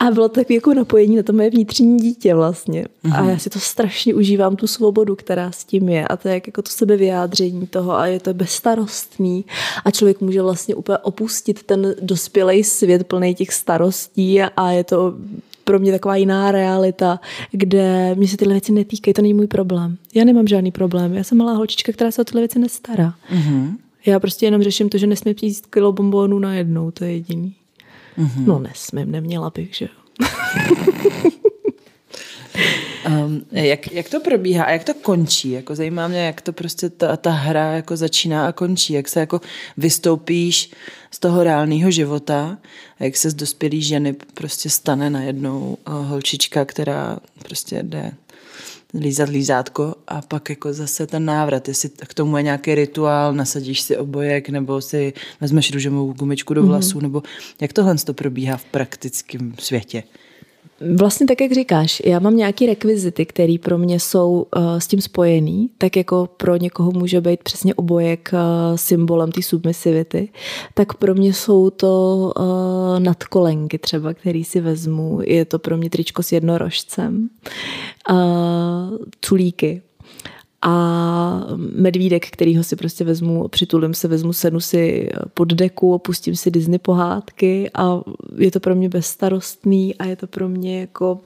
A bylo to takové jako napojení na to moje vnitřní dítě vlastně. Mm-hmm. A mhm. já si to strašně užívám, tu svobodu, která s tím je. A to je jako to sebevyjádření toho a je to bezstarostný. A člověk může vlastně úplně opustit ten dospělý svět plný těch starostí a je to pro mě taková jiná realita, kde mě se tyhle věci netýkají, to není můj problém. Já nemám žádný problém. Já jsem malá holčička, která se o tyhle věci nestará. Mm-hmm. Já prostě jenom řeším to, že nesmí přijít kilo bombónů najednou, to je jediný. Mm-hmm. No nesmím, neměla bych, že jo. um, jak, jak to probíhá a jak to končí? Jako zajímá mě, jak to prostě ta, ta hra jako začíná a končí. Jak se jako vystoupíš z toho reálného života a jak se z dospělé ženy prostě stane najednou uh, holčička, která prostě jde lízat lízátko a pak jako zase ten návrat, jestli k tomu je nějaký rituál, nasadíš si obojek nebo si vezmeš růžovou gumičku do vlasů, mm-hmm. nebo jak tohle to probíhá v praktickém světě? Vlastně tak, jak říkáš, já mám nějaké rekvizity, které pro mě jsou uh, s tím spojený, tak jako pro někoho může být přesně obojek uh, symbolem té submisivity, tak pro mě jsou to uh, nadkolenky třeba, který si vezmu. Je to pro mě tričko s jednorožcem, uh, culíky, a medvídek, kterýho si prostě vezmu, přitulím se, vezmu senu si pod deku, opustím si Disney pohádky a je to pro mě bezstarostný a je to pro mě jako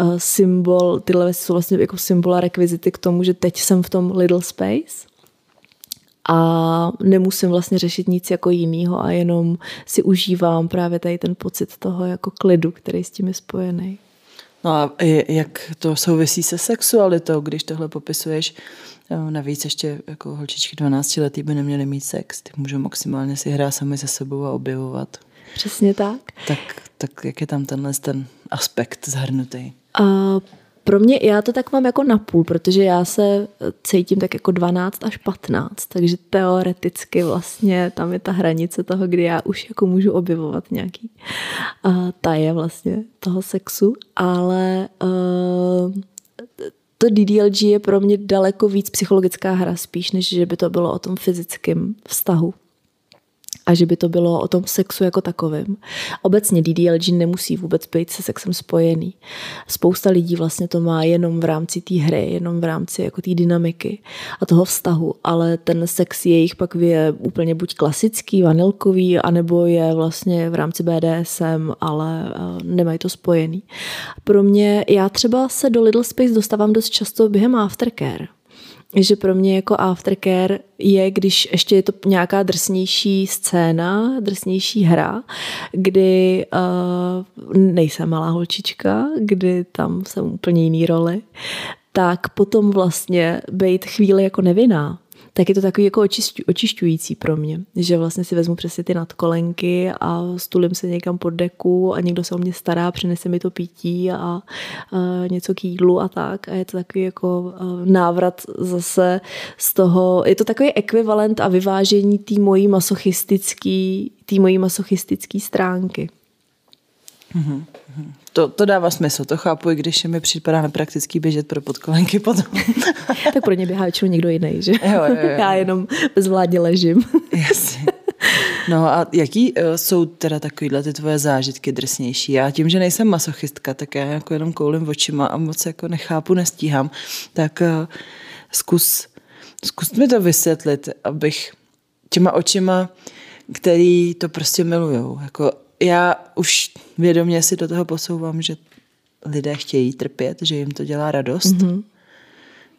uh, symbol, tyhle věci jsou vlastně jako symbol a rekvizity k tomu, že teď jsem v tom little space a nemusím vlastně řešit nic jako jinýho a jenom si užívám právě tady ten pocit toho jako klidu, který s tím je spojený. No a jak to souvisí se sexualitou, když tohle popisuješ? Navíc ještě jako holčičky 12 letý by neměly mít sex. Ty můžou maximálně si hrát sami se sebou a objevovat. Přesně tak. Tak, tak jak je tam tenhle ten aspekt zahrnutý? Uh, pro mě, já to tak mám jako napůl, protože já se cítím tak jako 12 až 15, takže teoreticky vlastně tam je ta hranice toho, kdy já už jako můžu objevovat nějaký uh, taje vlastně toho sexu, ale uh, to DDLG je pro mě daleko víc psychologická hra spíš, než že by to bylo o tom fyzickém vztahu a že by to bylo o tom sexu jako takovém. Obecně DDLG nemusí vůbec být se sexem spojený. Spousta lidí vlastně to má jenom v rámci té hry, jenom v rámci jako té dynamiky a toho vztahu, ale ten sex jejich pak je úplně buď klasický, vanilkový, anebo je vlastně v rámci BDSM, ale eh, nemají to spojený. Pro mě, já třeba se do Little Space dostávám dost často během aftercare že pro mě jako aftercare je, když ještě je to nějaká drsnější scéna, drsnější hra, kdy uh, nejsem malá holčička, kdy tam jsem úplně jiný roli, tak potom vlastně být chvíli jako nevinná tak je to takový jako očišťující pro mě, že vlastně si vezmu přesně ty nadkolenky a stulím se někam pod deku a někdo se o mě stará, přinese mi to pití a, a něco k jídlu a tak a je to takový jako návrat zase z toho, je to takový ekvivalent a vyvážení té mojí masochistický, té mojí masochistický stránky. Mm-hmm. To, to dává smysl, to chápu, i když mi připadá nepraktický běžet pro podkolenky potom. tak pro ně běhá většinou někdo jiný, že? Jo, jo, jo. Já jenom bezvládně ležím. Jasně. No a jaký uh, jsou teda takovýhle ty tvoje zážitky drsnější? Já tím, že nejsem masochistka, tak já jako jenom koulím očima a moc jako nechápu, nestíhám. Tak uh, zkus, zkus mi to vysvětlit, abych těma očima, který to prostě milujou. Jako já už vědomě si do toho posouvám, že lidé chtějí trpět, že jim to dělá radost, mm-hmm.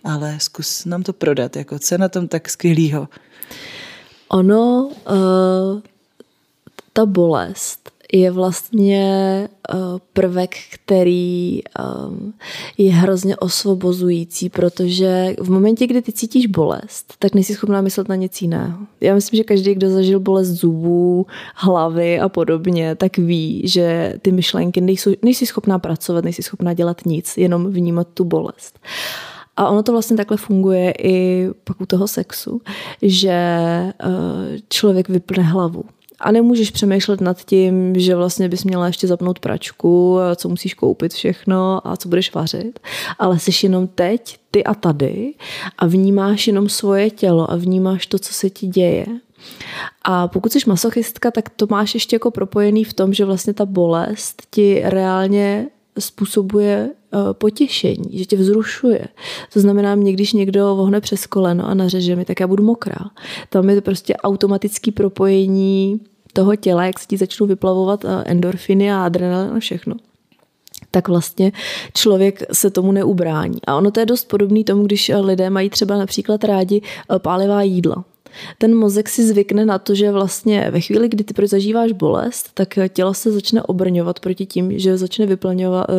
ale zkus nám to prodat, jako co na tom tak skvělýho? Ono, uh, ta bolest je vlastně eh, prvek, který eh, je hrozně osvobozující, protože v momentě, kdy ty cítíš bolest, tak nejsi schopná myslet na nic jiného. Já myslím, že každý, kdo zažil bolest zubů, hlavy a podobně, tak ví, že ty myšlenky nejsou, nejsi schopná pracovat, nejsi schopná dělat nic, jenom vnímat tu bolest. A ono to vlastně takhle funguje i pak u toho sexu, že eh, člověk vypne hlavu a nemůžeš přemýšlet nad tím, že vlastně bys měla ještě zapnout pračku, co musíš koupit všechno a co budeš vařit, ale jsi jenom teď, ty a tady a vnímáš jenom svoje tělo a vnímáš to, co se ti děje. A pokud jsi masochistka, tak to máš ještě jako propojený v tom, že vlastně ta bolest ti reálně způsobuje eh, potěšení, že tě vzrušuje. To znamená, mě když někdo vohne přes koleno a nařeže mi, tak já budu mokrá. Tam je to prostě automatický propojení toho těla, jak se ti začnou vyplavovat eh, endorfiny a adrenalin a všechno tak vlastně člověk se tomu neubrání. A ono to je dost podobné tomu, když eh, lidé mají třeba například rádi eh, pálivá jídla. Ten mozek si zvykne na to, že vlastně ve chvíli, kdy ty zažíváš bolest, tak tělo se začne obrňovat proti tím, že začne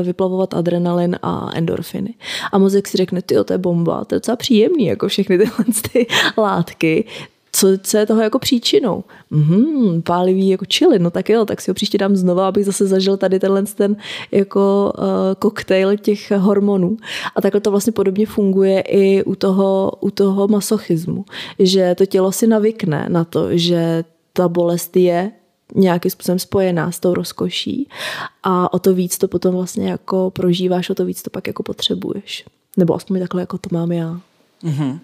vyplavovat adrenalin a endorfiny. A mozek si řekne, ty to je bomba, to je docela příjemný, jako všechny tyhle ty látky, co, co je toho jako příčinou? Mm, pálivý jako čili, no tak jo, tak si ho příště dám znova, abych zase zažil tady tenhle ten jako uh, koktejl těch hormonů. A takhle to vlastně podobně funguje i u toho, u toho masochismu, že to tělo si navykne na to, že ta bolest je nějakým způsobem spojená s tou rozkoší a o to víc to potom vlastně jako prožíváš, o to víc to pak jako potřebuješ. Nebo aspoň takhle jako to mám já. Uh-huh,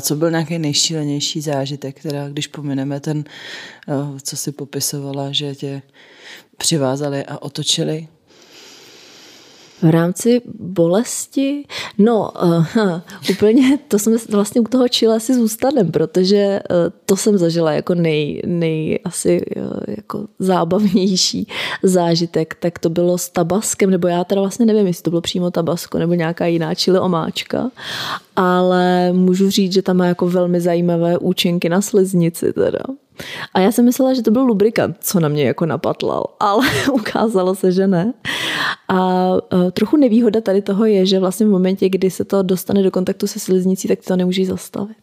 co byl nějaký nejšílenější zážitek, teda když pomineme ten, eh, co si popisovala, že tě přivázali a otočili? V rámci bolesti? No, uh, úplně, to jsme vlastně u toho čile asi zůstanem, protože uh, to jsem zažila jako nej, nej asi uh, jako zábavnější zážitek, tak to bylo s tabaskem, nebo já teda vlastně nevím, jestli to bylo přímo tabasko, nebo nějaká jiná čile omáčka, ale můžu říct, že tam má jako velmi zajímavé účinky na sliznici teda. A já jsem myslela, že to byl lubrikant, co na mě jako napatlal, ale ukázalo se, že ne. A uh, trochu nevýhoda tady toho je, že vlastně v momentě, kdy se to dostane do kontaktu se sliznicí, tak to nemůžeš zastavit.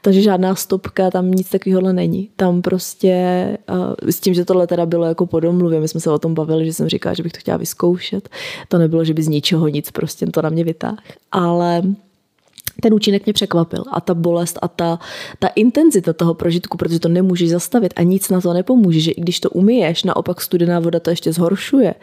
Takže žádná stopka, tam nic takového není. Tam prostě, uh, s tím, že tohle teda bylo jako po domluvě, my jsme se o tom bavili, že jsem říkala, že bych to chtěla vyzkoušet. To nebylo, že by z ničeho nic prostě to na mě vytáhl. Ale ten účinek mě překvapil a ta bolest a ta, ta intenzita toho prožitku, protože to nemůžeš zastavit a nic na to nepomůže, že i když to umyješ, naopak studená voda to ještě zhoršuje.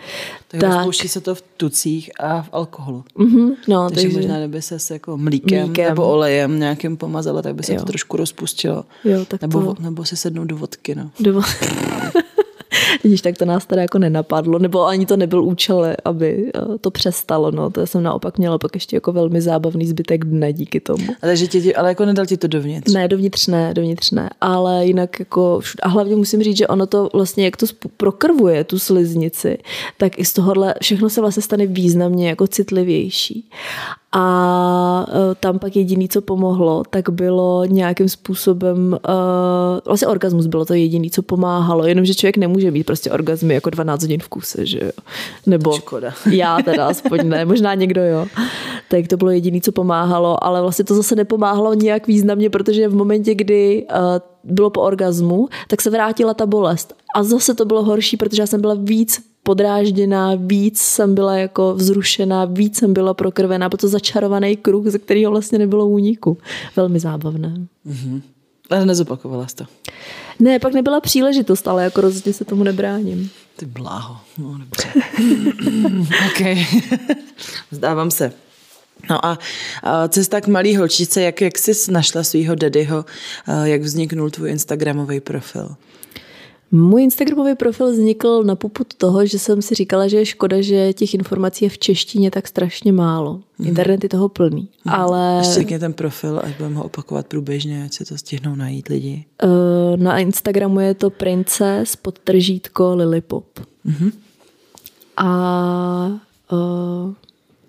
Tak, tak... rozpouští se to v tucích a v alkoholu. Mm-hmm, no, takže, takže možná kdyby se jako mlíkem, mlíkem nebo olejem nějakým pomazala, tak by se jo. to trošku rozpustilo. Jo, tak nebo, to... nebo si sednou do vodky. No. Do vodky. Vidíš, tak to nás teda jako nenapadlo, nebo ani to nebyl účel, aby eh, to přestalo. No. To jsem naopak měla pak ještě jako velmi zábavný zbytek dne díky tomu. Ale, že tě, ale jako nedal ti to dovnitř? Ne, dovnitř ne, dovnitř ne. Ale jinak jako, a hlavně musím říct, že ono to vlastně, jak to prokrvuje tu sliznici, tak i z tohohle všechno se vlastně stane významně jako citlivější. A e, tam pak jediný, co pomohlo, tak bylo nějakým způsobem, uh, vlastně orgasmus bylo to jediný, co pomáhalo, jenomže člověk nemůže mít prostě orgasmy jako 12 hodin v kuse, že jo. Nebo Škoda. já teda aspoň ne, možná někdo jo. Tak to bylo jediný, co pomáhalo, ale vlastně to zase nepomáhalo nějak významně, protože v momentě, kdy uh, bylo po orgasmu, tak se vrátila ta bolest. A zase to bylo horší, protože já jsem byla víc podrážděná, víc jsem byla jako vzrušená, víc jsem byla prokrvená, byl to začarovaný kruh, ze kterého vlastně nebylo úniku. Velmi zábavné. Mm-hmm. Ale nezopakovala jsi to? Ne, pak nebyla příležitost, ale jako rozhodně se tomu nebráním. Ty bláho, no dobře. ok, zdávám se. No a, a cesta k malý holčice, jak, jak jsi našla svého dedyho, jak vzniknul tvůj Instagramový profil? Můj Instagramový profil vznikl na poput toho, že jsem si říkala, že je škoda, že těch informací je v češtině tak strašně málo. Mm-hmm. Internet je toho plný. Mm-hmm. Ale... Ještě ten profil, až budeme ho opakovat průběžně, ať se to stihnou najít lidi. Uh, na Instagramu je to princes pod tržítko Lilipop. Mm-hmm. A uh,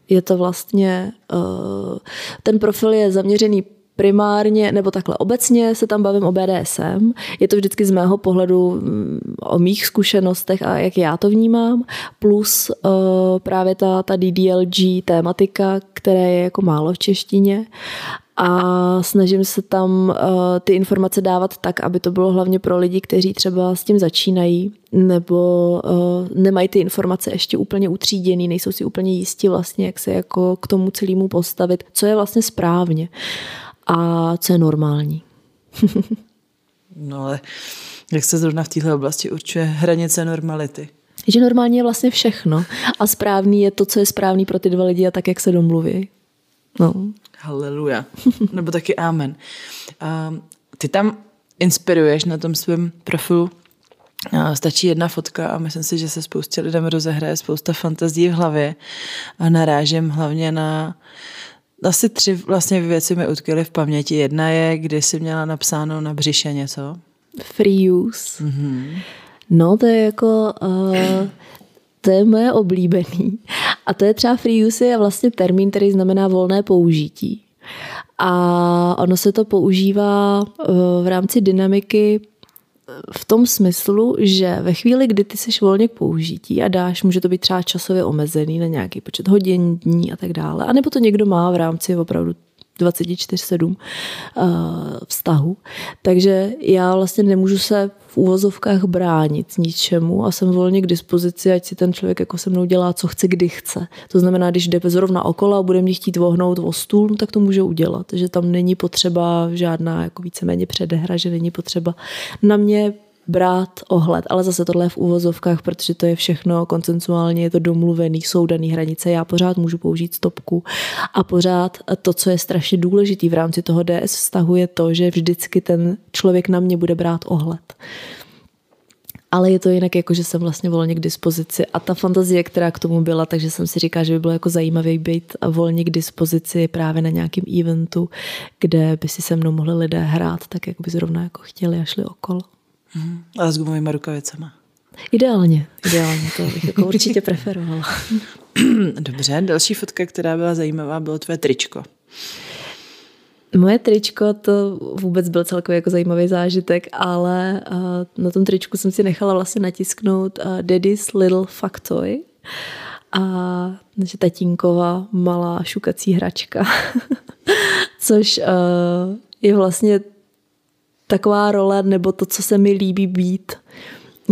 je to vlastně, uh, ten profil je zaměřený primárně, nebo takhle obecně se tam bavím o BDSM. Je to vždycky z mého pohledu mm, o mých zkušenostech a jak já to vnímám, plus uh, právě ta, ta DDLG tématika, které je jako málo v češtině. A snažím se tam uh, ty informace dávat tak, aby to bylo hlavně pro lidi, kteří třeba s tím začínají nebo uh, nemají ty informace ještě úplně utříděný, nejsou si úplně jistí vlastně, jak se jako k tomu celému postavit, co je vlastně správně a co je normální. no ale jak se zrovna v této oblasti určuje hranice normality? Že normální je vlastně všechno a správný je to, co je správný pro ty dva lidi a tak, jak se domluví. No. Haleluja. Nebo taky amen. Uh, ty tam inspiruješ na tom svém profilu Stačí jedna fotka a myslím si, že se spoustě lidem rozehraje spousta fantazí v hlavě a narážím hlavně na asi tři vlastně věci mi utkvěly v paměti. Jedna je, kdy jsi měla napsáno na břiše něco. Free use. Mm-hmm. No, to je jako... Uh, to je moje oblíbený. A to je třeba free use je vlastně termín, který znamená volné použití. A ono se to používá uh, v rámci dynamiky v tom smyslu, že ve chvíli, kdy ty jsi volně k použití a dáš, může to být třeba časově omezený na nějaký počet hodin, dní a tak dále, anebo to někdo má v rámci opravdu 24-7 uh, vztahu. Takže já vlastně nemůžu se v úvozovkách bránit ničemu a jsem volně k dispozici, ať si ten člověk jako se mnou dělá, co chce, kdy chce. To znamená, když jde zrovna okolo a bude mě chtít vohnout o stůl, no tak to může udělat. že tam není potřeba žádná jako víceméně předehra, že není potřeba na mě brát ohled, ale zase tohle je v úvozovkách, protože to je všechno koncensuálně, je to domluvený, jsou daný hranice, já pořád můžu použít stopku a pořád to, co je strašně důležitý v rámci toho DS vztahu je to, že vždycky ten člověk na mě bude brát ohled. Ale je to jinak jako, že jsem vlastně volně k dispozici a ta fantazie, která k tomu byla, takže jsem si říkala, že by bylo jako zajímavé být volně k dispozici právě na nějakém eventu, kde by si se mnou mohli lidé hrát tak, jak by zrovna jako chtěli a šli okolo. Mm. A s gumovými rukavicama. Ideálně, ideálně, to bych jako určitě preferovala. Dobře, další fotka, která byla zajímavá, bylo tvé tričko. Moje tričko to vůbec byl celkově jako zajímavý zážitek, ale uh, na tom tričku jsem si nechala vlastně natisknout uh, Daddy's Little Factoy a naše tatínková malá šukací hračka, což uh, je vlastně taková role, nebo to, co se mi líbí být,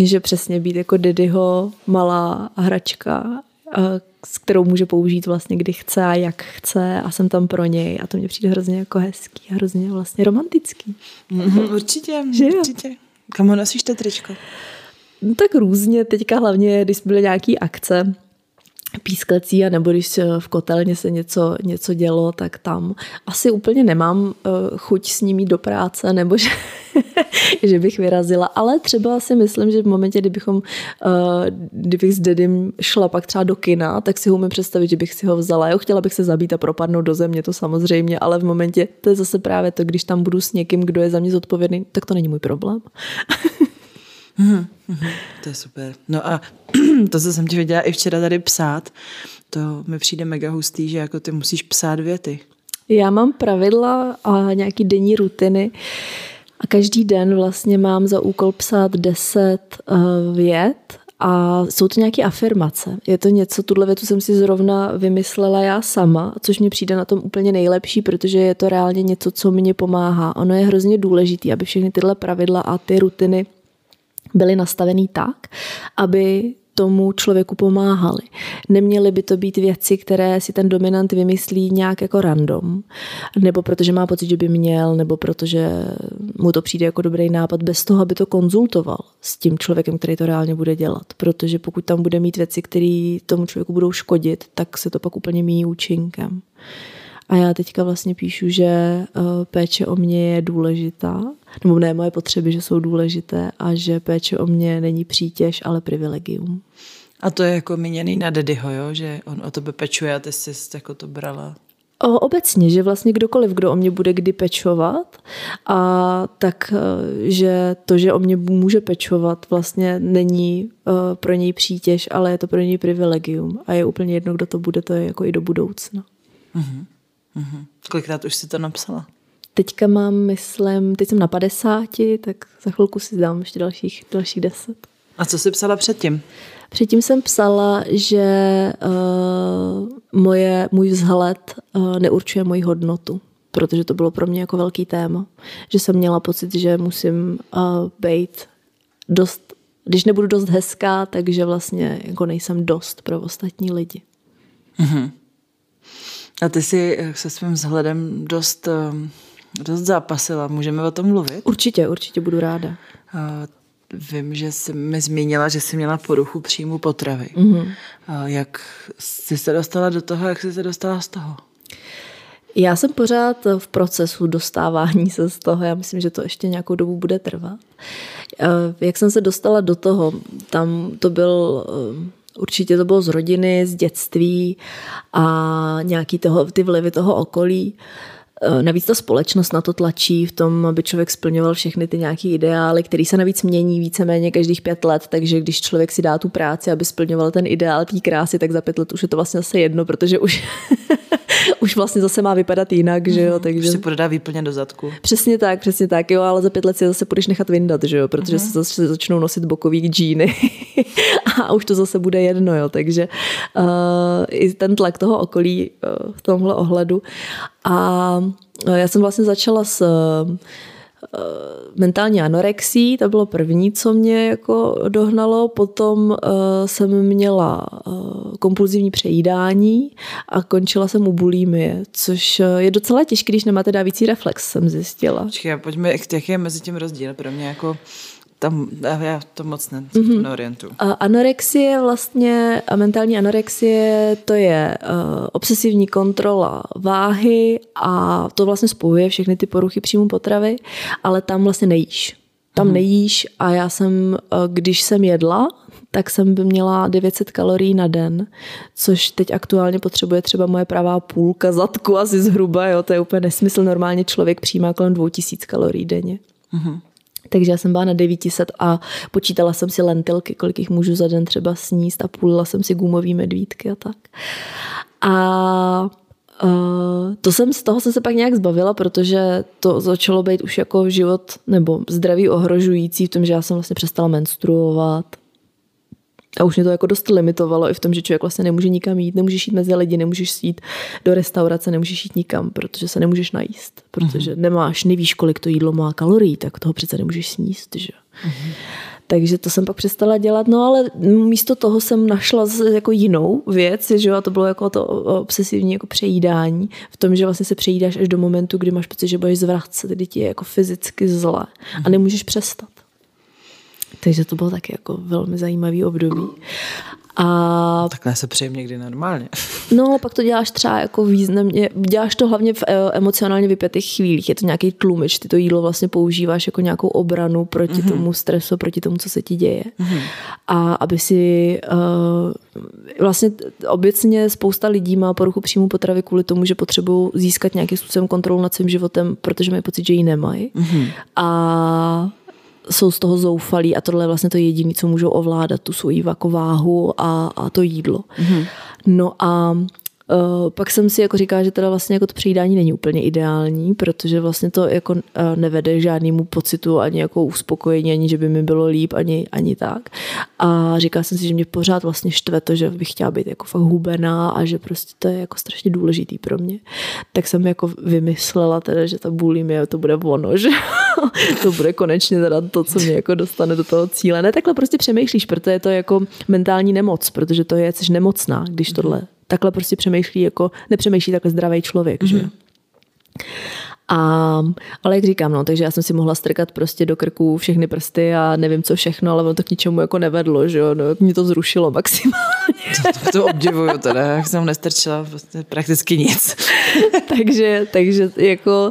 že přesně být jako Daddyho malá hračka, s kterou může použít vlastně kdy chce a jak chce a jsem tam pro něj a to mě přijde hrozně jako hezký a hrozně vlastně romantický. Mm-hmm, určitě, že určitě. Kam nosíš to tričko? No, tak různě, teďka hlavně, když byly nějaký akce, písklecí, a nebo když v kotelně se něco, něco dělo, tak tam asi úplně nemám uh, chuť s ním jít do práce, nebo že, že bych vyrazila, ale třeba si myslím, že v momentě, kdybychom, uh, kdybych s Dedym šla pak třeba do kina, tak si ho umím představit, že bych si ho vzala. Jo, chtěla bych se zabít a propadnout do země, to samozřejmě, ale v momentě, to je zase právě to, když tam budu s někým, kdo je za mě zodpovědný, tak to není můj problém. To je super. No a to, co jsem ti viděla i včera tady psát, to mi přijde mega hustý, že jako ty musíš psát věty. Já mám pravidla a nějaký denní rutiny a každý den vlastně mám za úkol psát deset uh, vět a jsou to nějaké afirmace. Je to něco, tuhle větu jsem si zrovna vymyslela já sama, což mi přijde na tom úplně nejlepší, protože je to reálně něco, co mě pomáhá. Ono je hrozně důležité, aby všechny tyhle pravidla a ty rutiny byly nastavený tak, aby tomu člověku pomáhali. Neměly by to být věci, které si ten dominant vymyslí nějak jako random, nebo protože má pocit, že by měl, nebo protože mu to přijde jako dobrý nápad, bez toho, aby to konzultoval s tím člověkem, který to reálně bude dělat. Protože pokud tam bude mít věci, které tomu člověku budou škodit, tak se to pak úplně míjí účinkem. A já teďka vlastně píšu, že eh, péče o mě je důležitá, nebo ne, moje potřeby, že jsou důležité a že péče o mě není přítěž, ale privilegium. A to je jako míněný na Dedyho, jo? že on o tebe pečuje a ty jsi jako to brala O, obecně, že vlastně kdokoliv, kdo o mě bude kdy pečovat a tak, eh, že to, že o mě může pečovat, vlastně není uh, pro něj přítěž, ale je to pro něj privilegium a je úplně jedno, kdo to bude, to je jako i do budoucna. Uh-huh. Uh-huh. Kolikrát už si to napsala? Teďka mám, myslím, teď jsem na 50, tak za chvilku si dám ještě dalších, dalších 10. A co jsi psala předtím? Předtím jsem psala, že uh, moje, můj vzhled uh, neurčuje moji hodnotu, protože to bylo pro mě jako velký téma. Že jsem měla pocit, že musím uh, být dost, když nebudu dost hezká, takže vlastně jako nejsem dost pro ostatní lidi. Uh-huh. A ty jsi se svým vzhledem dost, dost zápasila. Můžeme o tom mluvit? Určitě, určitě budu ráda. Vím, že jsi mi zmínila, že jsi měla poruchu příjmu potravy. Mm-hmm. Jak jsi se dostala do toho, jak jsi se dostala z toho? Já jsem pořád v procesu dostávání se z toho. Já myslím, že to ještě nějakou dobu bude trvat. Jak jsem se dostala do toho, tam to byl určitě to bylo z rodiny, z dětství a nějaký toho, ty vlivy toho okolí. Eh, navíc ta společnost na to tlačí v tom, aby člověk splňoval všechny ty nějaké ideály, které se navíc mění víceméně každých pět let, takže když člověk si dá tu práci, aby splňoval ten ideál té krásy, tak za pět let už je to vlastně zase jedno, protože už už vlastně zase má vypadat jinak, že jo. Mhm. Takže... Už se prodá výplně do zadku. Přesně tak, přesně tak, jo, ale za pět let si zase budeš nechat vyndat, že jo, protože uh-huh. se zase začnou nosit bokový džíny a už to zase bude jedno, jo, takže uh, i ten tlak toho okolí uh, v tomhle ohledu. A uh, já jsem vlastně začala s uh, mentální anorexii, to bylo první, co mě jako dohnalo, potom uh, jsem měla uh, kompulzivní přejídání a končila jsem u bulimie, což je docela těžké, když nemáte dávící reflex, jsem zjistila. Počkej, pojďme, jaký je mezi tím rozdíl pro mě jako tam, já to moc ne, mm-hmm. neorientuju. Anorexie vlastně, a mentální anorexie, to je uh, obsesivní kontrola váhy a to vlastně spojuje všechny ty poruchy příjmu potravy, ale tam vlastně nejíš. Tam mm-hmm. nejíš a já jsem, uh, když jsem jedla, tak jsem by měla 900 kalorií na den, což teď aktuálně potřebuje třeba moje pravá půlka zadku asi zhruba, jo, to je úplně nesmysl, normálně člověk přijímá kolem 2000 kalorií denně. Mm-hmm. Takže já jsem byla na 900 a počítala jsem si lentilky, kolik jich můžu za den třeba sníst a půlila jsem si gumový medvídky a tak. A uh, to jsem, z toho jsem se pak nějak zbavila, protože to začalo být už jako život nebo zdraví ohrožující v tom, že já jsem vlastně přestala menstruovat. A už mě to jako dost limitovalo i v tom, že člověk vlastně nemůže nikam jít, nemůžeš jít mezi lidi, nemůžeš jít do restaurace, nemůžeš jít nikam, protože se nemůžeš najíst, protože uh-huh. nemáš, nevíš, kolik to jídlo má kalorií, tak toho přece nemůžeš sníst, že? Uh-huh. Takže to jsem pak přestala dělat, no ale místo toho jsem našla jako jinou věc, že a to bylo jako to obsesivní jako přejídání, v tom, že vlastně se přejídáš až do momentu, kdy máš pocit, že budeš zvracet, kdy ti je jako fyzicky zle a mhm. nemůžeš přestat. Takže to bylo taky jako velmi zajímavý období. A... Takhle se přejím někdy normálně. No, pak to děláš třeba jako významně, děláš to hlavně v eh, emocionálně vypjatých chvílích. Je to nějaký tlumič, ty to jídlo vlastně používáš jako nějakou obranu proti mm-hmm. tomu stresu, proti tomu, co se ti děje. Mm-hmm. A aby si uh, vlastně obecně spousta lidí má poruchu příjmu potravy kvůli tomu, že potřebují získat nějakým způsobem kontrolu nad svým životem, protože mají pocit, že ji nemají. Mm-hmm. A jsou z toho zoufalí a tohle je vlastně to jediné, co můžou ovládat, tu svoji váhu a, a to jídlo. Mm-hmm. No a Uh, pak jsem si jako říkala, že teda vlastně jako to přijídání není úplně ideální, protože vlastně to jako uh, nevede žádnému pocitu ani jako uspokojení, ani že by mi bylo líp, ani, ani tak. A říkala jsem si, že mě pořád vlastně štve to, že bych chtěla být jako fakt hubená a že prostě to je jako strašně důležitý pro mě. Tak jsem jako vymyslela teda, že ta bulimie to bude ono, že to bude konečně teda to, co mě jako dostane do toho cíle. Ne, takhle prostě přemýšlíš, protože je to jako mentální nemoc, protože to je, jsi nemocná, když tohle takhle prostě přemýšlí, jako nepřemýšlí takhle zdravý člověk, mm-hmm. že mhm. a, ale jak říkám, no, takže já jsem si mohla strkat prostě do krku všechny prsty a nevím co všechno, ale ono to k ničemu jako nevedlo, že jo, no, mě to zrušilo maximálně. To, to obdivuju teda, jak jsem nestrčila prostě prakticky nic. takže, takže jako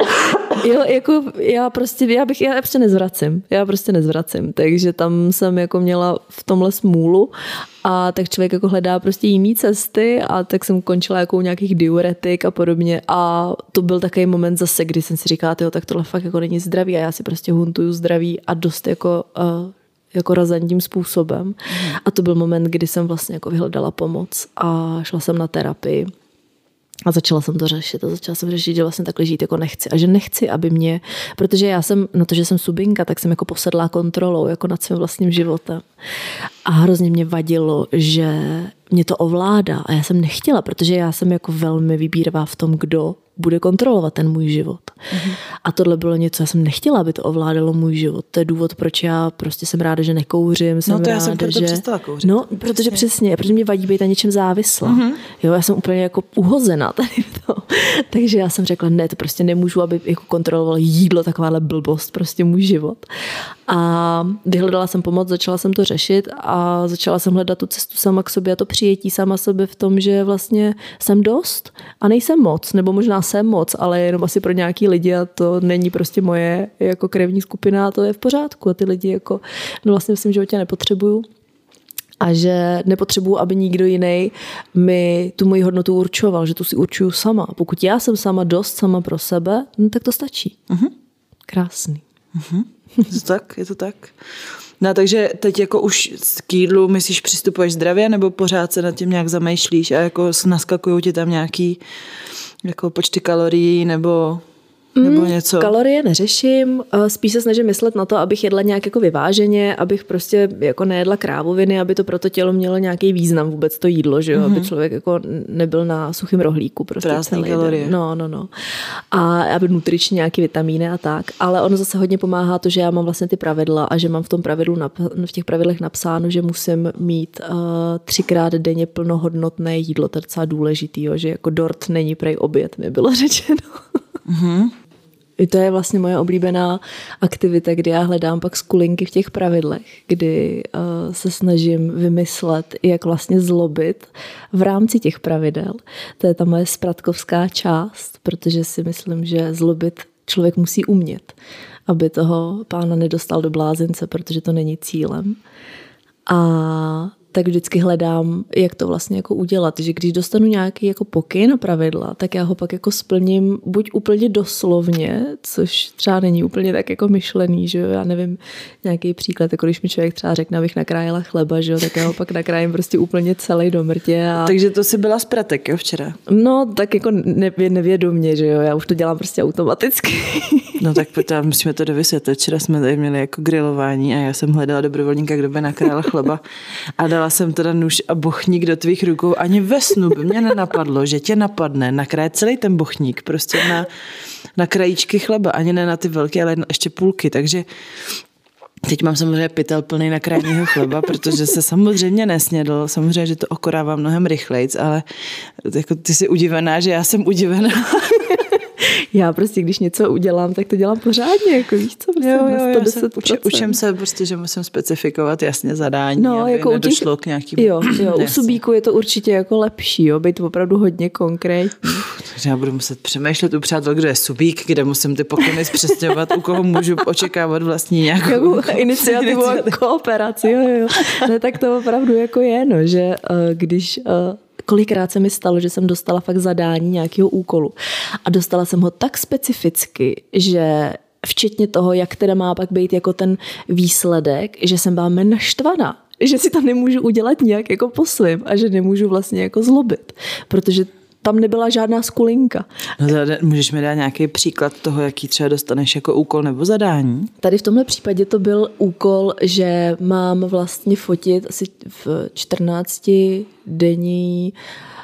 jo, jako já prostě, já bych, já prostě nezvracím, já prostě nezvracím, takže tam jsem jako měla v tomhle smůlu a tak člověk jako hledá prostě jiný cesty a tak jsem končila jako nějakých diuretik a podobně a to byl takový moment zase, kdy jsem si říkala, jo, tak tohle fakt jako není zdraví a já si prostě huntuju zdraví a dost jako uh, jako razantním způsobem. Mm. A to byl moment, kdy jsem vlastně jako vyhledala pomoc a šla jsem na terapii. A začala jsem to řešit a začala jsem řešit, že vlastně takhle žít jako nechci. A že nechci, aby mě, protože já jsem, no to, že jsem subinka, tak jsem jako posedlá kontrolou, jako nad svým vlastním životem. A hrozně mě vadilo, že mě to ovládá a já jsem nechtěla, protože já jsem jako velmi vybíravá v tom, kdo bude kontrolovat ten můj život. Mm-hmm. A tohle bylo něco, já jsem nechtěla, aby to ovládalo můj život. To je důvod, proč já prostě jsem ráda, že nekouřím. Jsem no to ráda, já jsem proto že... přestala kouřit. No, přesně. protože přesně, protože mě vadí být na něčem závislá. Mm-hmm. Jo, já jsem úplně jako uhozená tady to. Takže já jsem řekla, ne, to prostě nemůžu, aby jako kontroloval jídlo, takováhle blbost, prostě můj život. A vyhledala jsem pomoc, začala jsem to řešit a začala jsem hledat tu cestu sama k sobě a to přijetí sama sebe v tom, že vlastně jsem dost a nejsem moc, nebo možná jsem moc, ale jenom asi pro nějaký lidi a to není prostě moje jako krevní skupina a to je v pořádku a ty lidi jako no vlastně v svém životě nepotřebuju a že nepotřebuju, aby nikdo jiný mi tu moji hodnotu určoval, že tu si určuju sama. Pokud já jsem sama dost sama pro sebe, no, tak to stačí. Uh-huh. Krásný. Uh-huh. Je to tak, je to tak. No takže teď jako už k jídlu myslíš přistupuješ zdravě nebo pořád se nad tím nějak zamýšlíš a jako naskakují ti tam nějaký jako počty kalorií nebo nebo mm, něco? Kalorie neřeším, spíš se snažím myslet na to, abych jedla nějak jako vyváženě, abych prostě jako nejedla krávoviny, aby to pro to tělo mělo nějaký význam vůbec to jídlo, že jo? Mm-hmm. aby mhm. člověk jako nebyl na suchém rohlíku. Prostě Krásný kalorie. Den. No, no, no. A aby nutriční nějaký vitamíny a tak. Ale ono zase hodně pomáhá to, že já mám vlastně ty pravidla a že mám v tom pravidlu, v těch pravidlech napsáno, že musím mít uh, třikrát denně plnohodnotné jídlo, to je docela důležitý, jo? že jako dort není prej oběd, mi bylo řečeno. Mm-hmm. To je vlastně moje oblíbená aktivita, kdy já hledám pak skulinky v těch pravidlech, kdy uh, se snažím vymyslet, jak vlastně zlobit v rámci těch pravidel. To je ta moje spratkovská část, protože si myslím, že zlobit člověk musí umět, aby toho pána nedostal do blázince, protože to není cílem. A tak vždycky hledám, jak to vlastně jako udělat. Že když dostanu nějaký jako pokyn a pravidla, tak já ho pak jako splním buď úplně doslovně, což třeba není úplně tak jako myšlený, že jo, já nevím, nějaký příklad, jako když mi člověk třeba řekne, abych nakrájela chleba, že jo, tak já ho pak nakrájím prostě úplně celý do mrtě. A... Takže to si byla z pratek, jo, včera? No, tak jako nevědomě, že jo, já už to dělám prostě automaticky. No tak pojď, musíme to dovysvětlit. Včera jsme tady měli jako grilování a já jsem hledala dobrovolníka, kdo by nakrájel chleba a dala jsem teda nůž a bochník do tvých rukou. Ani ve snu by mě nenapadlo, že tě napadne nakrájet celý ten bochník prostě na, na krajíčky chleba, ani ne na ty velké, ale ještě půlky, takže Teď mám samozřejmě pytel plný na krajního chleba, protože se samozřejmě nesnědl. Samozřejmě, že to okorává mnohem rychlejc, ale jako ty jsi udivená, že já jsem udivená. Já prostě, když něco udělám, tak to dělám pořádně, jako víš co, prostě jo, jo, 110%. Učím, učím se prostě, že musím specifikovat jasně zadání, no, aby jako nedošlo těch, k nějakým... Jo, jo, u subíku je to určitě jako lepší, jo, být opravdu hodně konkrétní. Takže já budu muset přemýšlet u přátel, kdo je subík, kde musím ty pokyny zpřesňovat, u koho můžu očekávat vlastní nějakou iniciativu a kooperaci, jo, jo. Ne, tak to opravdu jako je, no, že uh, když uh, kolikrát se mi stalo, že jsem dostala fakt zadání nějakého úkolu. A dostala jsem ho tak specificky, že včetně toho, jak teda má pak být jako ten výsledek, že jsem byla naštvaná, že si to nemůžu udělat nějak jako po svým a že nemůžu vlastně jako zlobit, protože tam nebyla žádná skulinka. No, můžeš mi dát nějaký příklad toho, jaký třeba dostaneš jako úkol nebo zadání? Tady v tomhle případě to byl úkol, že mám vlastně fotit asi v 14 denní uh,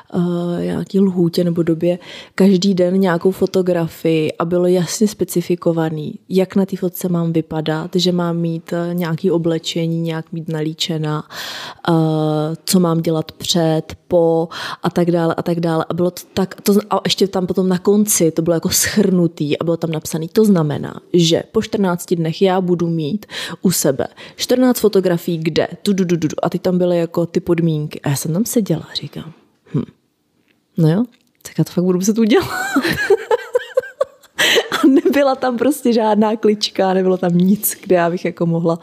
nějaký lhůtě nebo době každý den nějakou fotografii a bylo jasně specifikovaný, jak na té fotce mám vypadat, že mám mít uh, nějaký oblečení, nějak mít nalíčena, uh, co mám dělat před, po a tak dále a tak dále. A bylo to tak, to, a ještě tam potom na konci to bylo jako schrnutý a bylo tam napsané, to znamená, že po 14 dnech já budu mít u sebe 14 fotografií, kde, tu, tu, tu, tu, a ty tam byly jako ty podmínky. A já jsem tam seděla, říkám, hm, No jo, tak já to fakt budu muset udělat. a nebyla tam prostě žádná klička, nebylo tam nic, kde já bych jako mohla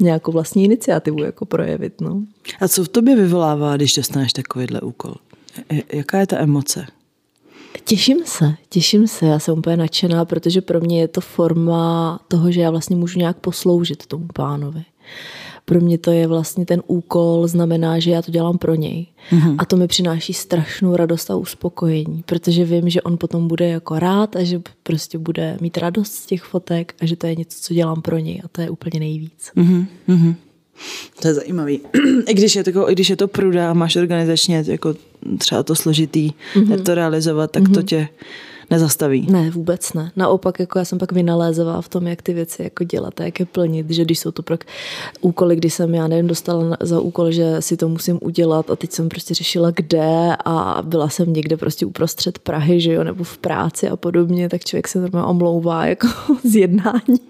nějakou vlastní iniciativu jako projevit. No. A co v tobě vyvolává, když dostaneš takovýhle úkol? Jaká je ta emoce? Těším se, těším se, já jsem úplně nadšená, protože pro mě je to forma toho, že já vlastně můžu nějak posloužit tomu pánovi pro mě to je vlastně ten úkol, znamená, že já to dělám pro něj. Mm-hmm. A to mi přináší strašnou radost a uspokojení, protože vím, že on potom bude jako rád a že prostě bude mít radost z těch fotek a že to je něco, co dělám pro něj a to je úplně nejvíc. Mm-hmm. To je zajímavý. I když je, to, i když je to pruda a máš organizačně jako třeba to složitý, mm-hmm. to realizovat, tak mm-hmm. to tě nezastaví. Ne, vůbec ne. Naopak, jako já jsem pak vynalézavá v tom, jak ty věci jako dělat a jak je plnit, že když jsou to pro úkoly, kdy jsem, já nevím, dostala za úkol, že si to musím udělat a teď jsem prostě řešila kde a byla jsem někde prostě uprostřed Prahy, že jo, nebo v práci a podobně, tak člověk se normálně omlouvá jako z jednání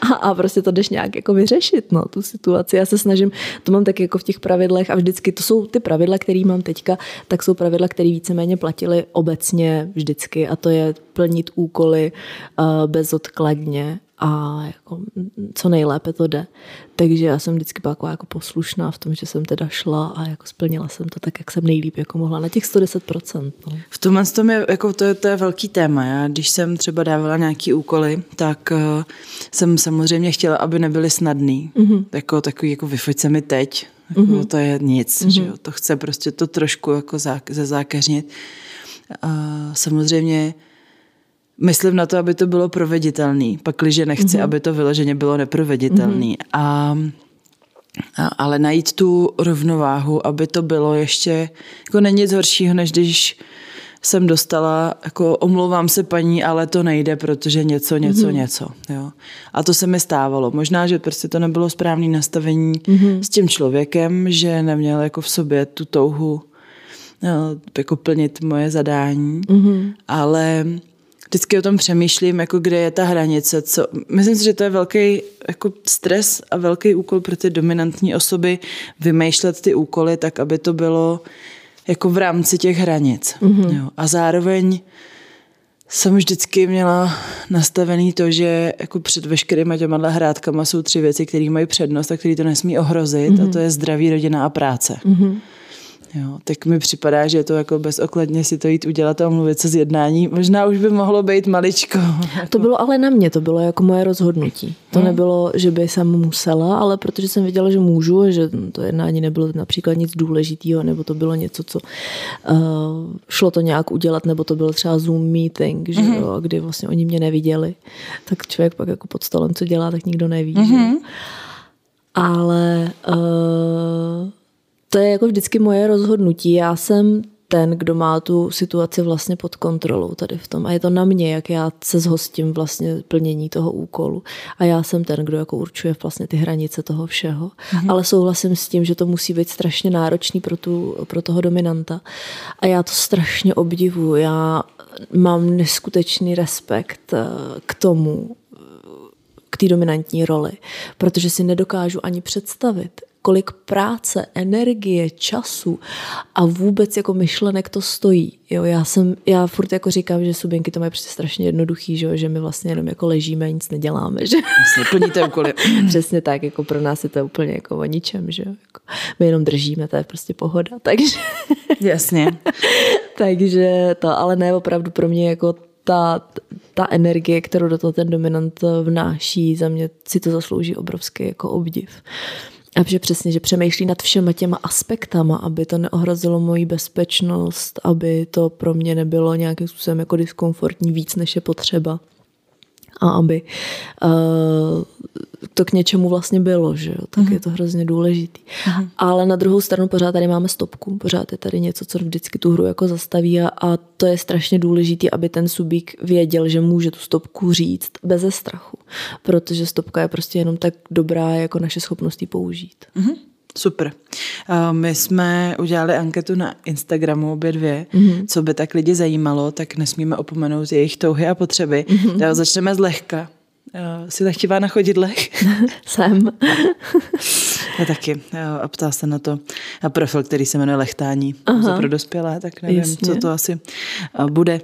a, a prostě to jdeš nějak jako vyřešit, no, tu situaci. Já se snažím, to mám tak jako v těch pravidlech a vždycky to jsou ty pravidla, které mám teďka, tak jsou pravidla, které víceméně platily obecně vždycky a to je plnit úkoly uh, bezodkladně a jako co nejlépe to jde. Takže já jsem vždycky byla jako, jako poslušná v tom, že jsem teda šla a jako splnila jsem to tak, jak jsem nejlíp jako mohla, na těch 110%. No. V tomhle tom je, jako to, je, to je velký téma. Já, když jsem třeba dávala nějaký úkoly, tak uh, jsem samozřejmě chtěla, aby nebyly snadný. Mm-hmm. Jako takový, jako vyfoť se mi teď. Jako, mm-hmm. To je nic, mm-hmm. že jo? To chce prostě to trošku jako zá, zazákeřnit. Uh, samozřejmě Myslím na to, aby to bylo proveditelné, pakliže nechci, mm-hmm. aby to vyloženě bylo neproveditelné. Mm-hmm. A, a, ale najít tu rovnováhu, aby to bylo ještě, jako není nic horšího, než když jsem dostala, jako omlouvám se paní, ale to nejde, protože něco, něco, mm-hmm. něco. Jo. A to se mi stávalo. Možná, že prostě to nebylo správné nastavení mm-hmm. s tím člověkem, že neměl jako v sobě tu touhu jo, jako plnit moje zadání, mm-hmm. ale vždycky o tom přemýšlím, jako kde je ta hranice. Co, myslím si, že to je velký jako stres a velký úkol pro ty dominantní osoby vymýšlet ty úkoly tak, aby to bylo jako v rámci těch hranic. Mm-hmm. Jo. A zároveň jsem vždycky měla nastavený to, že jako před veškerýma těma hrádkama jsou tři věci, které mají přednost a které to nesmí ohrozit mm-hmm. a to je zdraví, rodina a práce. Mm-hmm. Jo, tak mi připadá, že je to jako bezokladně si to jít udělat a omluvit se z jednání. Možná už by mohlo být maličko. To bylo ale na mě, to bylo jako moje rozhodnutí. To hmm. nebylo, že by jsem musela, ale protože jsem věděla, že můžu, že to jednání nebylo například nic důležitého, nebo to bylo něco, co uh, šlo to nějak udělat, nebo to byl třeba Zoom meeting, že hmm. jo, kdy vlastně oni mě neviděli. Tak člověk pak jako pod stolem, co dělá, tak nikdo neví. Hmm. Že? Mhm. Ale uh, to je jako vždycky moje rozhodnutí. Já jsem ten, kdo má tu situaci vlastně pod kontrolou tady v tom. A je to na mě, jak já se zhostím vlastně plnění toho úkolu. A já jsem ten, kdo jako určuje vlastně ty hranice toho všeho. Mm-hmm. Ale souhlasím s tím, že to musí být strašně náročný pro, tu, pro toho dominanta. A já to strašně obdivuji. Já mám neskutečný respekt eh, k tomu, k té dominantní roli, protože si nedokážu ani představit, kolik práce, energie, času a vůbec jako myšlenek to stojí. Jo, já jsem, já furt jako říkám, že subinky to mají prostě strašně jednoduchý, že, že my vlastně jenom jako ležíme a nic neděláme. Že? Vlastně plníte úkoly. Přesně tak, jako pro nás je to úplně jako o ničem, že jako my jenom držíme, to je prostě pohoda, takže... Jasně. takže to, ale ne opravdu pro mě jako ta, ta energie, kterou do toho ten dominant vnáší, za mě si to zaslouží obrovský jako obdiv. A že přesně, že přemýšlí nad všema těma aspektama, aby to neohrozilo moji bezpečnost, aby to pro mě nebylo nějakým způsobem jako diskomfortní víc, než je potřeba a aby uh, to k něčemu vlastně bylo, že jo? tak mm-hmm. je to hrozně důležitý. Mm-hmm. Ale na druhou stranu pořád tady máme stopku, pořád je tady něco, co vždycky tu hru jako zastaví a, a to je strašně důležité, aby ten subík věděl, že může tu stopku říct bez strachu, protože stopka je prostě jenom tak dobrá, jako naše schopnost ji použít. Mm-hmm. Super. My jsme udělali anketu na Instagramu obě dvě, mm-hmm. co by tak lidi zajímalo, tak nesmíme opomenout jejich touhy a potřeby. Mm-hmm. Začneme zlehka. Jsi lehtivá na chodidlech? Jsem. Já taky. A ptá se na to a profil, který se jmenuje Lechtání. Aha. pro dospělé, tak nevím, Jasně. co to asi bude.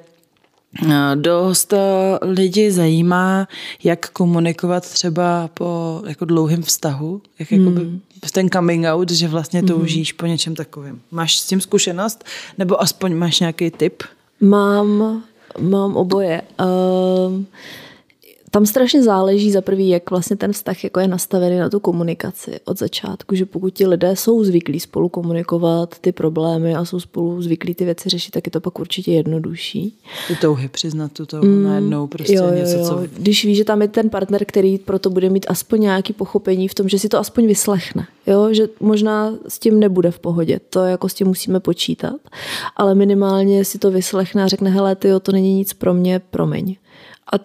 Dost lidi zajímá, jak komunikovat třeba po jako dlouhém vztahu, jak hmm. jakoby ten coming out, že vlastně hmm. toužíš hmm. po něčem takovém. Máš s tím zkušenost, nebo aspoň máš nějaký tip? Mám, mám oboje. Uh, tam strašně záleží za prvý, jak vlastně ten vztah jako je nastavený na tu komunikaci od začátku, že pokud ti lidé jsou zvyklí spolu komunikovat ty problémy a jsou spolu zvyklí ty věci řešit, tak je to pak určitě jednodušší. Ty touhy přiznat tu touhu mm, najednou prostě jo, jo, něco, jo. co... Když ví, že tam je ten partner, který proto bude mít aspoň nějaký pochopení v tom, že si to aspoň vyslechne. Jo, že možná s tím nebude v pohodě, to jako s tím musíme počítat, ale minimálně si to vyslechne a řekne, hele, ty to není nic pro mě, promiň a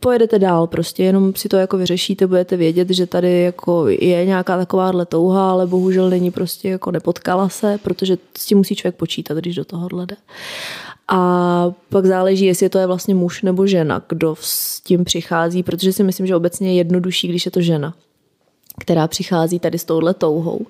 pojedete dál prostě, jenom si to jako vyřešíte, budete vědět, že tady jako je nějaká takováhle touha, ale bohužel není prostě jako nepotkala se, protože s tím musí člověk počítat, když do toho jde. A pak záleží, jestli to je vlastně muž nebo žena, kdo s tím přichází, protože si myslím, že obecně je jednodušší, když je to žena která přichází tady s touhle touhou,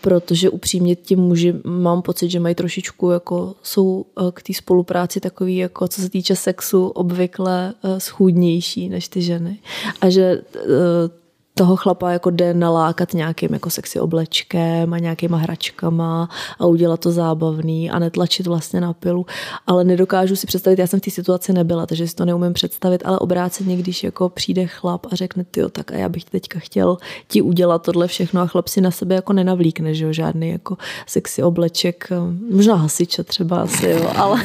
protože upřímně ti muži mám pocit, že mají trošičku jako jsou eh, k té spolupráci takový jako co se týče sexu obvykle eh, schůdnější než ty ženy. A že eh, toho chlapa jako jde nalákat nějakým jako sexy oblečkem a nějakýma hračkama a udělat to zábavný a netlačit vlastně na pilu. Ale nedokážu si představit, já jsem v té situaci nebyla, takže si to neumím představit, ale obráceně, když jako přijde chlap a řekne, ty tak a já bych teďka chtěl ti udělat tohle všechno a chlap si na sebe jako nenavlíkne, že jo, žádný jako sexy obleček, možná hasiče třeba asi, jo, ale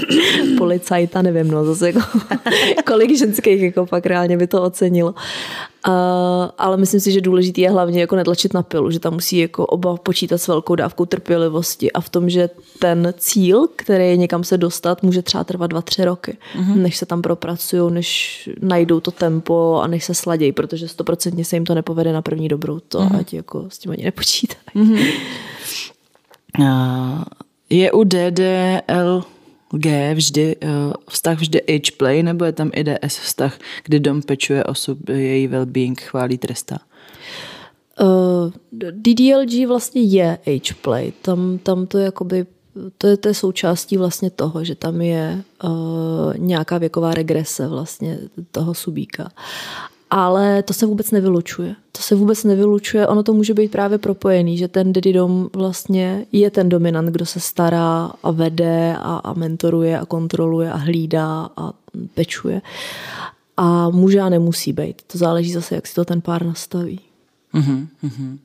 policajta, nevím, no, zase jako, kolik ženských jako pak reálně by to ocenilo. Uh, ale myslím si, že důležitý je hlavně jako netlačit na pilu, že tam musí jako oba počítat s velkou dávkou trpělivosti a v tom, že ten cíl, který je někam se dostat, může třeba trvat dva, tři roky, mm-hmm. než se tam propracují, než najdou to tempo a než se sladějí, protože stoprocentně se jim to nepovede na první dobrou, to mm-hmm. ať jako s tím ani nepočítají. Mm-hmm. Uh, je u DDL G vždy, uh, vztah vždy H-play, nebo je tam i DS vztah, kdy dom pečuje osob, její well-being, chválí, trestá? Uh, DDLG vlastně je H-play. Tam, tam to jakoby to je, to je součástí vlastně toho, že tam je uh, nějaká věková regrese vlastně toho subíka. Ale to se vůbec nevylučuje. To se vůbec nevylučuje, ono to může být právě propojený, že ten daddy dom vlastně je ten dominant, kdo se stará a vede a, a mentoruje a kontroluje a hlídá a pečuje. A může a nemusí být. To záleží zase, jak si to ten pár nastaví. Mm-hmm.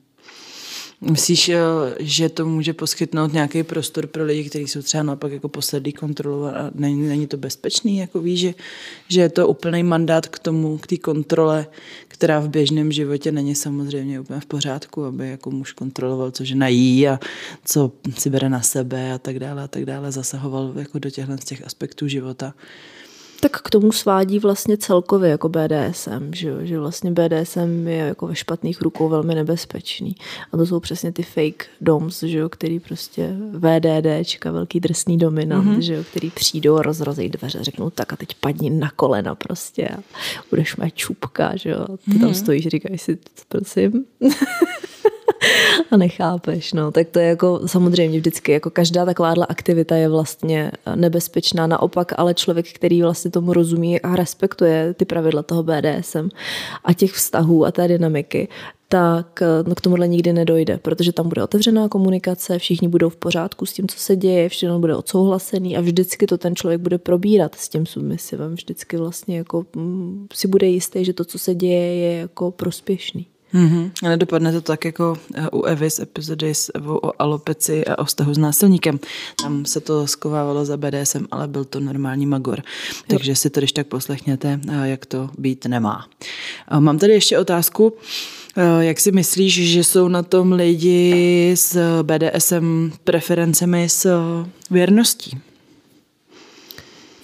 Myslíš, eh, že to může poskytnout nějaký prostor pro lidi, kteří jsou třeba naopak jako poslední kontrolovat a není, není to bezpečný? Jako víš, že, že je to úplný mandát k tomu, k té kontrole, která v běžném životě není samozřejmě úplně v pořádku, aby jako muž kontroloval, co žena jí a co si bere na sebe a tak dále a tak dále, zasahoval jako do těchto z těch aspektů života tak k tomu svádí vlastně celkově jako BDSM, že, že vlastně BDSM je jako ve špatných rukou velmi nebezpečný. A to jsou přesně ty fake doms, že který prostě VDDčka, velký drsný dominant, mm-hmm. že který přijdou a rozrazí dveře, řeknou tak a teď padni na kolena prostě a budeš mít čupka, že jo. Ty mm-hmm. tam mhm. stojíš, říkáš si, prosím. a nechápeš, no. Tak to je jako samozřejmě vždycky, jako každá takováhle aktivita je vlastně nebezpečná. Naopak, ale člověk, který vlastně tomu rozumí a respektuje ty pravidla toho BDSM a těch vztahů a té dynamiky, tak no, k tomuhle nikdy nedojde, protože tam bude otevřená komunikace, všichni budou v pořádku s tím, co se děje, všechno bude odsouhlasený a vždycky to ten člověk bude probírat s tím submisivem, vždycky vlastně jako mm, si bude jistý, že to, co se děje, je jako prospěšný. Mm-hmm. Ale dopadne to tak jako eh, u Evy z epizody s Evou o alopeci a o vztahu s násilníkem. Tam se to skovávalo za BDSM, ale byl to normální magor. Takže si to když tak poslechněte, eh, jak to být nemá. Mám tady ještě otázku. Eh, jak si myslíš, že jsou na tom lidi s BDSM preferencemi s věrností?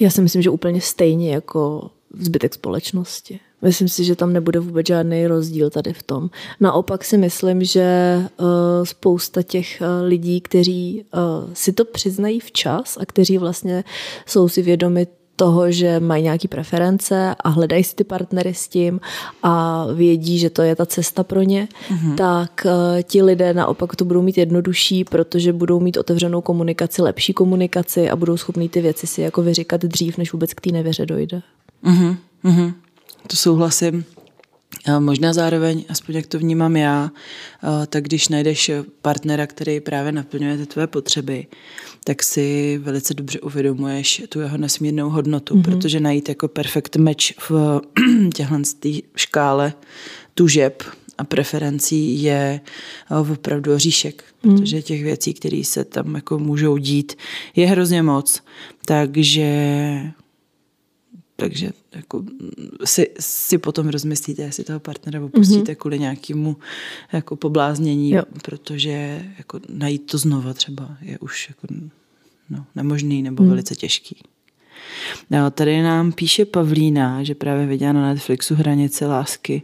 Já si myslím, že úplně stejně jako zbytek společnosti. Myslím si, že tam nebude vůbec žádný rozdíl tady v tom. Naopak si myslím, že uh, spousta těch uh, lidí, kteří uh, si to přiznají včas a kteří vlastně jsou si vědomi toho, že mají nějaké preference a hledají si ty partnery s tím a vědí, že to je ta cesta pro ně, mm-hmm. tak uh, ti lidé naopak to budou mít jednodušší, protože budou mít otevřenou komunikaci, lepší komunikaci a budou schopní ty věci si jako vyříkat dřív, než vůbec k té nevěře dojde. Mm-hmm. Mm-hmm. To souhlasím. Možná zároveň, aspoň jak to vnímám já, tak když najdeš partnera, který právě naplňuje ty tvoje potřeby, tak si velice dobře uvědomuješ tu jeho nesmírnou hodnotu, mm-hmm. protože najít jako perfect match v těchhle škále tužeb a preferencí je opravdu oříšek, mm. protože těch věcí, které se tam jako můžou dít, je hrozně moc. Takže takže jako si, si potom rozmyslíte, jestli toho partnera opustíte mm-hmm. kvůli nějakému jako pobláznění, jo. protože jako najít to znova třeba je už jako no, nemožný nebo mm. velice těžký. No, tady nám píše Pavlína, že právě viděla na Netflixu Hranice lásky.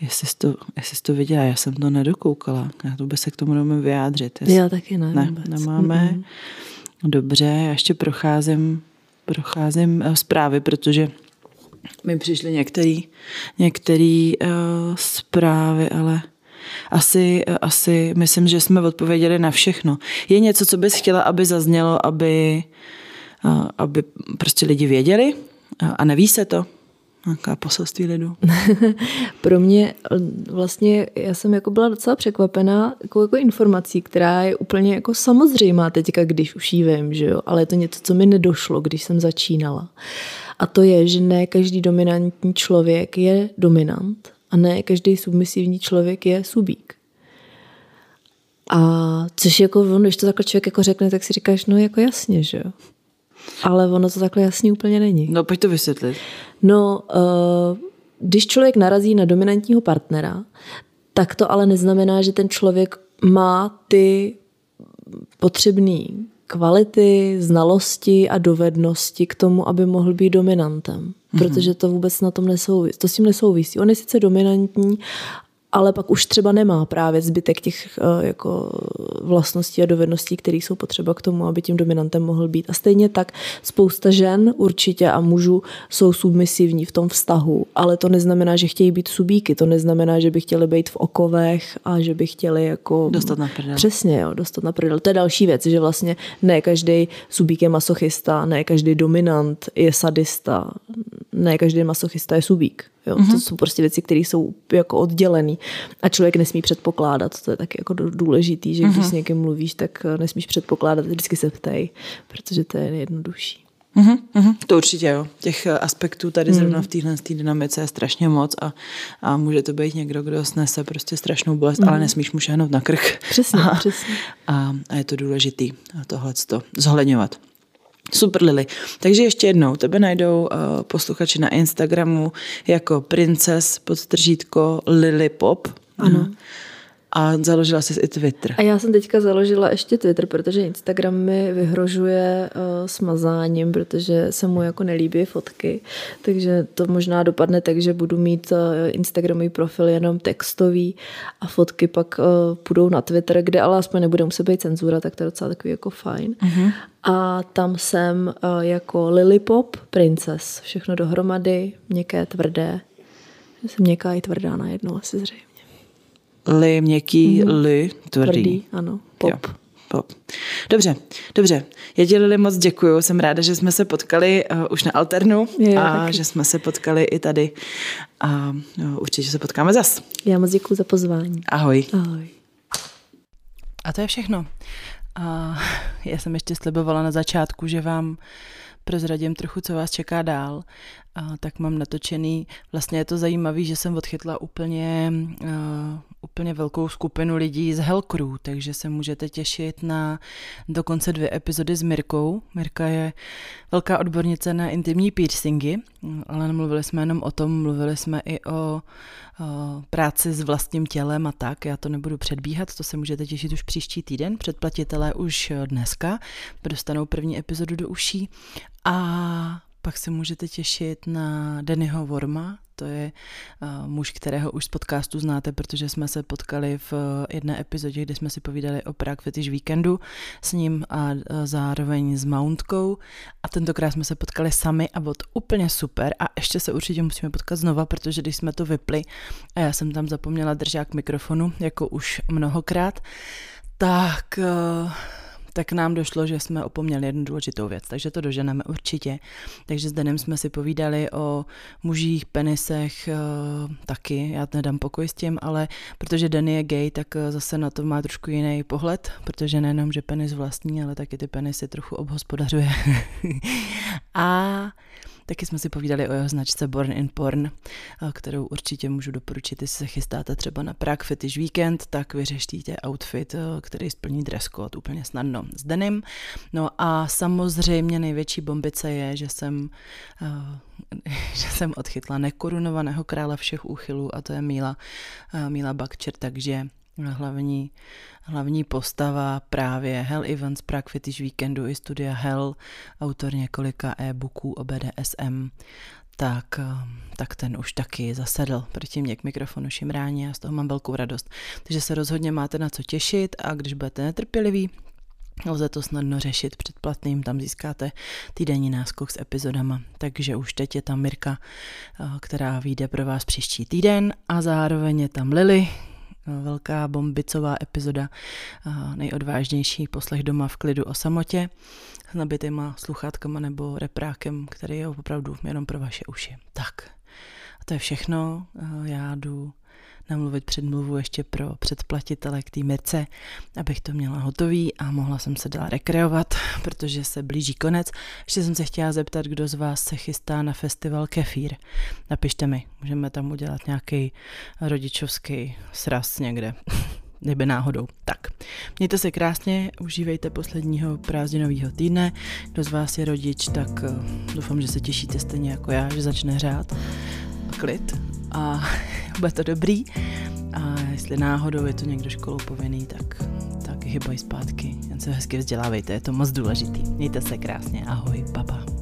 Jestli jsi to, jestli jsi to viděla, já jsem to nedokoukala. Já to se k tomu nemůžu vyjádřit. Jestli... Já taky ne. Ne, nemáme. Mm-hmm. Dobře, já ještě procházím procházím uh, zprávy, protože mi přišly některé některý, uh, zprávy, ale asi, uh, asi myslím, že jsme odpověděli na všechno. Je něco, co bys chtěla, aby zaznělo, aby, uh, aby prostě lidi věděli a neví se to? Nějaká poselství lidu. Pro mě vlastně, já jsem jako byla docela překvapená jako, jako informací, která je úplně jako samozřejmá teďka, když už jí vím, že jo? ale je to něco, co mi nedošlo, když jsem začínala. A to je, že ne každý dominantní člověk je dominant a ne každý submisivní člověk je subík. A což jako, když to takhle člověk jako řekne, tak si říkáš, no jako jasně, že jo. Ale ono to takhle jasně úplně není. No, pojď to vysvětlit. No, uh, když člověk narazí na dominantního partnera, tak to ale neznamená, že ten člověk má ty potřebné kvality, znalosti a dovednosti k tomu, aby mohl být dominantem. Mm-hmm. Protože to vůbec na tom nesouvisí. To s tím nesouvisí. On je sice dominantní, ale pak už třeba nemá právě zbytek těch uh, jako vlastností a dovedností, které jsou potřeba k tomu, aby tím dominantem mohl být. A stejně tak spousta žen určitě a mužů jsou submisivní v tom vztahu, ale to neznamená, že chtějí být subíky, to neznamená, že by chtěli být v okovech a že by chtěli jako... Dostat na prdel. Přesně, jo, dostat na prdel. To je další věc, že vlastně ne každý subík je masochista, ne každý dominant je sadista, ne každý masochista je subík. Jo? Mm-hmm. To jsou prostě věci, které jsou jako oddělené a člověk nesmí předpokládat. To je taky jako důležitý, že když mm-hmm. s někým mluvíš, tak eh, nesmíš předpokládat, vždycky se ptej, protože to je nejjednodušší. Mm-hmm, mm-hmm, to určitě jo. Těch eh, aspektů tady zrovna v téhle dynamice je strašně moc a, a může to být někdo, kdo snese prostě strašnou bolest, mm. ale nesmíš mu šahnout na krk. Přesně, a, přesně. A, a je to důležitý tohle zohledňovat. Super Lily. Takže ještě jednou, tebe najdou uh, posluchači na Instagramu jako princes podtržítko Lily Pop. Ano. Uh, a založila jsi i Twitter. A já jsem teďka založila ještě Twitter, protože Instagram mi vyhrožuje uh, smazáním, protože se mu jako nelíbí fotky. Takže to možná dopadne tak, že budu mít uh, Instagramový profil jenom textový a fotky pak uh, půjdou na Twitter, kde ale aspoň nebude muset být cenzura, tak to je docela takový jako fajn. Uh-huh. A tam jsem uh, jako Lilipop Princess. Všechno dohromady, měkké, tvrdé. Jsem měkká i tvrdá najednou asi zřejmě. Li, měkký, mm-hmm. li, tvrdý. tvrdý. ano, pop. Jo. Pop. Dobře, dobře. Já ti Lili moc děkuju. Jsem ráda, že jsme se potkali uh, už na Alternu jo, a taky. že jsme se potkali i tady. A uh, určitě se potkáme zas. Já moc děkuji za pozvání. Ahoj. Ahoj. A to je všechno. A já jsem ještě slibovala na začátku, že vám prozradím trochu, co vás čeká dál, a tak mám natočený. Vlastně je to zajímavé, že jsem odchytla úplně, uh, úplně velkou skupinu lidí z Hellcrew, takže se můžete těšit na dokonce dvě epizody s Mirkou. Mirka je velká odbornice na intimní piercingy, ale nemluvili jsme jenom o tom, mluvili jsme i o práci s vlastním tělem a tak. Já to nebudu předbíhat, to se můžete těšit už příští týden. Předplatitelé už dneska dostanou první epizodu do uší a pak se můžete těšit na Dennyho Worma, to je uh, muž, kterého už z podcastu znáte, protože jsme se potkali v uh, jedné epizodě, kde jsme si povídali o Prague Fetish Weekendu s ním a uh, zároveň s Mountkou. A tentokrát jsme se potkali sami a bylo to úplně super. A ještě se určitě musíme potkat znova, protože když jsme to vypli a já jsem tam zapomněla držák mikrofonu, jako už mnohokrát, tak tak nám došlo, že jsme opomněli jednu důležitou věc, takže to doženeme určitě. Takže s Denem jsme si povídali o mužích, penisech eh, taky, já nedám pokoj s tím, ale protože Den je gay, tak eh, zase na to má trošku jiný pohled, protože nejenom, že penis vlastní, ale taky ty penisy trochu obhospodařuje. a Taky jsme si povídali o jeho značce Born in Porn, eh, kterou určitě můžu doporučit, jestli se chystáte třeba na Prague Fetish Weekend, tak vyřeštíte outfit, eh, který splní dress code úplně snadno s denim. No a samozřejmě největší bombice je, že jsem, eh, že jsem odchytla nekorunovaného krále všech úchylů a to je Míla, Míla Bakčer, takže hlavní, hlavní postava právě Hell Events Prague Fetish Weekendu i studia Hell, autor několika e-booků o BDSM, tak, tak ten už taky zasedl proti mě k mikrofonu šimrání a z toho mám velkou radost. Takže se rozhodně máte na co těšit a když budete netrpěliví, Lze to snadno řešit předplatným, tam získáte týdenní náskok s epizodama. Takže už teď je tam Mirka, která vyjde pro vás příští týden a zároveň je tam Lily, velká bombicová epizoda, nejodvážnější poslech doma v klidu o samotě s nabitýma sluchátkama nebo reprákem, který je opravdu jenom pro vaše uši. Tak, a to je všechno. Já jdu namluvit předmluvu ještě pro předplatitele k té Mirce, abych to měla hotový a mohla jsem se dál rekreovat, protože se blíží konec. Ještě jsem se chtěla zeptat, kdo z vás se chystá na festival Kefír. Napište mi, můžeme tam udělat nějaký rodičovský sraz někde. kdyby náhodou. Tak, mějte se krásně, užívejte posledního prázdninového týdne. Kdo z vás je rodič, tak uh, doufám, že se těšíte stejně jako já, že začne řád klid a bude to dobrý. A jestli náhodou je to někdo školou povinný, tak, tak hybaj zpátky. Jen se hezky vzdělávejte, je to moc důležitý. Mějte se krásně, ahoj, baba.